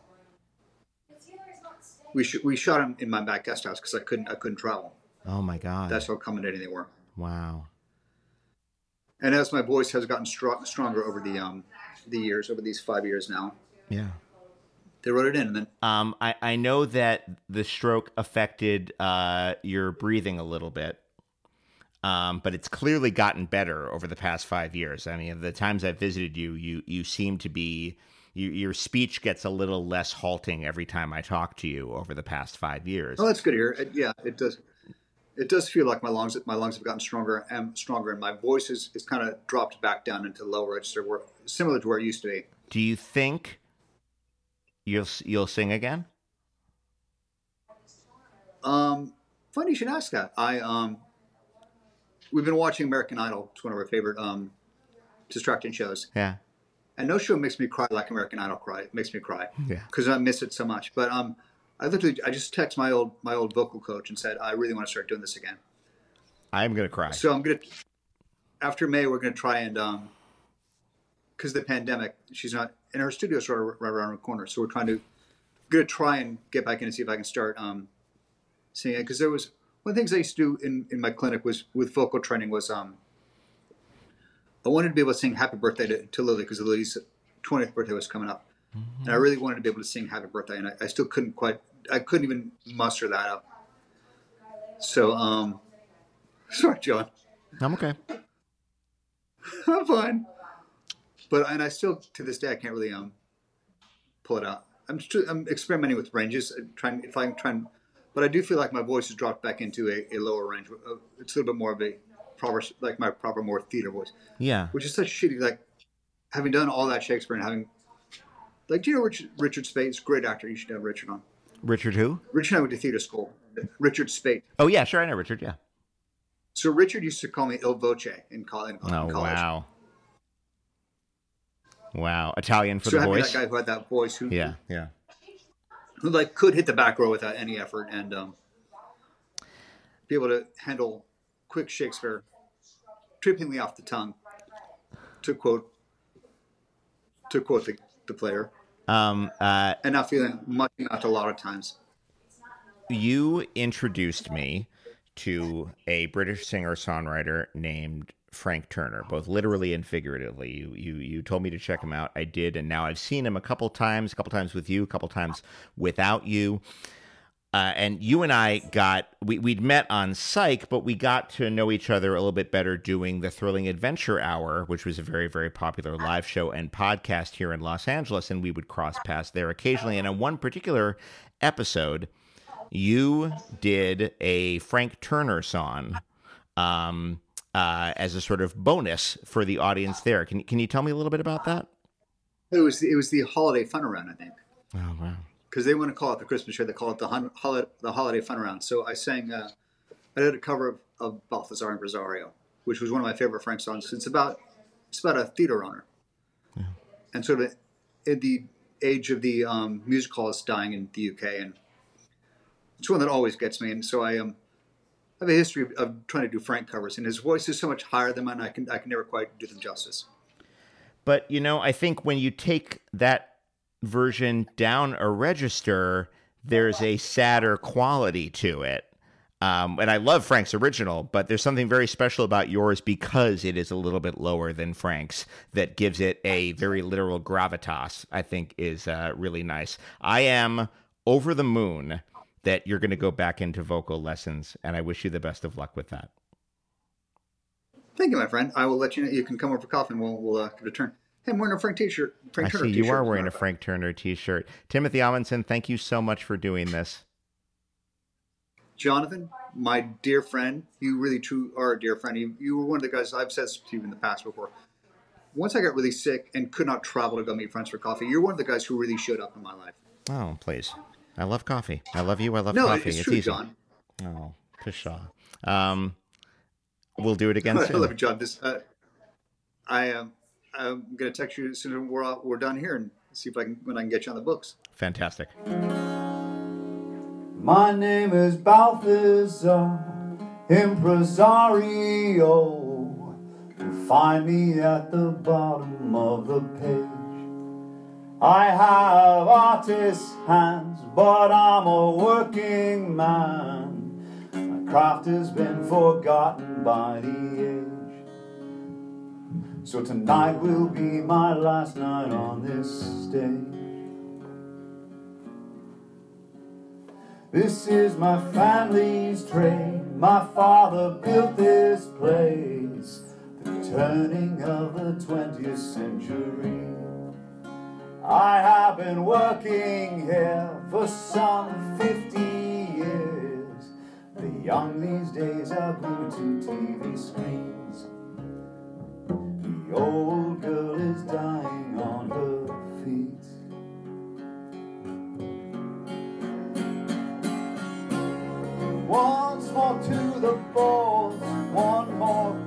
We sh- we shot him in my back guest house because i couldn't i couldn't travel. Oh my god that's how accommodating they were wow. And as my voice has gotten stro- stronger over the um the years over these five years now yeah. They wrote it in, and then Um, I, I know that the stroke affected uh, your breathing a little bit, um, but it's clearly gotten better over the past five years. I mean, the times I've visited you, you you seem to be you, your speech gets a little less halting every time I talk to you over the past five years. oh, that's good to hear. It- yeah, it does. It does feel like my lungs my lungs have gotten stronger and stronger, and my voice is, is kind of dropped back down into the low register, where similar to where it used to be. Do you think you'll you'll sing again? Um, funny you should ask that. I um, we've been watching American Idol. It's one of our favorite um, distracting shows, Yeah, and no show makes me cry like American Idol. Cry it makes me cry yeah. because I miss it so much. But um, I literally I just text my old my old vocal coach and said I really want to start doing this again. I'm gonna cry. So I'm gonna after May we're gonna try and um, because the pandemic she's not in her studio's right, right around the corner. So we're trying to gonna try and get back in and see if I can start um, singing because there was one of the things I used to do in, in my clinic was with vocal training was um, I wanted to be able to sing Happy Birthday to, to Lily because Lily's 20th birthday was coming up, and I really wanted to be able to sing Happy Birthday, and I, I still couldn't quite I couldn't even muster that up. So um, sorry, John. I'm okay. I'm fine. But and I still to this day I can't really um pull it out. I'm still, I'm experimenting with ranges, uh, trying if I can try and, but I do feel like my voice has dropped back into a, a lower range. Uh, It's a little bit more of a proper like my proper more theater voice, Yeah. which is such shitty. Like having done all that Shakespeare and having like do you know Richard Richard Speight's great actor? You should have Richard on. Richard who? Richard and I went to theater school. Richard Speight. Oh yeah, sure. I know Richard. Yeah. So Richard used to call me Il Voce in college. In Oh college. wow. Wow. Italian for so the voice. that guy who had that voice, who Yeah. Yeah. Who like could hit the back row without any effort and um, be able to handle quick Shakespeare, trippingly off the tongue, to quote to quote the, the player, Um. Uh. and not feeling much out a lot of times. you introduced me to a British singer songwriter named Frank Turner, both literally and figuratively. You, you you told me to check him out. I did, and now I've seen him a couple times, a couple times with you, a couple times without you. Uh, and you and I got we we'd met on Psych, but we got to know each other a little bit better doing the Thrilling Adventure Hour, which was a very very popular live show and podcast here in Los Angeles, and we would cross paths there occasionally. And on one particular episode, you did a Frank Turner song um, uh, as a sort of bonus for the audience there. Can can you tell me a little bit about that? It was it was the holiday fun around, I think, Oh wow. because they want to call it the Christmas show. They call it the hun- holi- the holiday fun around. So I sang. Uh, I did a cover of, of Balthazar Impresario, which was one of my favorite Frank songs. It's about it's about a theater owner, and sort of in the age of the um, music halls dying in the UK, and it's one that always gets me. And so I um, have a history of, of trying to do Frank covers, and his voice is so much higher than mine. I can I can never quite do them justice. But you know, I think when you take that version down a register, there's a sadder quality to it. Um, and I love Frank's original, but there's something very special about yours because it is a little bit lower than Frank's that gives it a very literal gravitas. I think is uh, really nice. I am over the moon that you're going to go back into vocal lessons, and I wish you the best of luck with that. Thank you, my friend. I will let you know. You can come over for coffee, and we'll we'll uh, give it a turn. Hey, I'm wearing a Frank T-shirt. Frank I Turner see you t-shirt, You are wearing a. Frank Turner T-shirt. Timothy Omundson, thank you so much for doing this. Jonathan, my dear friend, you really true are a dear friend. You, you were one of the guys I've said to you in the past before. Once I got really sick and could not travel to go meet friends for coffee, you're one of the guys who really showed up in my life. Oh, please. I love coffee. I love you. I love No, coffee. it's true, easy. John. Oh, pshaw. Um, we'll do it again I love you, John. This, uh, I am. I'm gonna text you as soon as we're we're done here and see if I can when I can get you on the books. Fantastic. My name is Balthazar, impresario. You find me at the bottom of the page. I have artist's hands, but I'm a working man. My craft has been forgotten by the age. So tonight will be my last night on this stage. This is my family's trade. My father built this place. The turning of the 20th century. I have been working here for some 50 years. The young these days are glued to TV screens. The old girl is dying on her feet. Once more to the balls, one more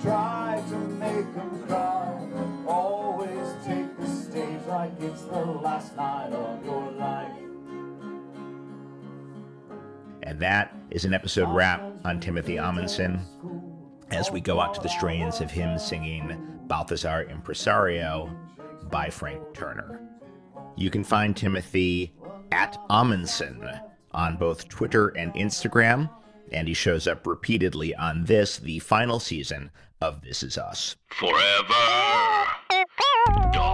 try to make them cry. Always take the stage like it's the last night of your life. And that is an episode wrap on Timothy Omundson as we go out to the strains of him singing Balthazar Impresario by Frank Turner. You can find Timothy at Omundson on both Twitter and Instagram, and he shows up repeatedly on this, the final season of This Is Us. Forever. Dog.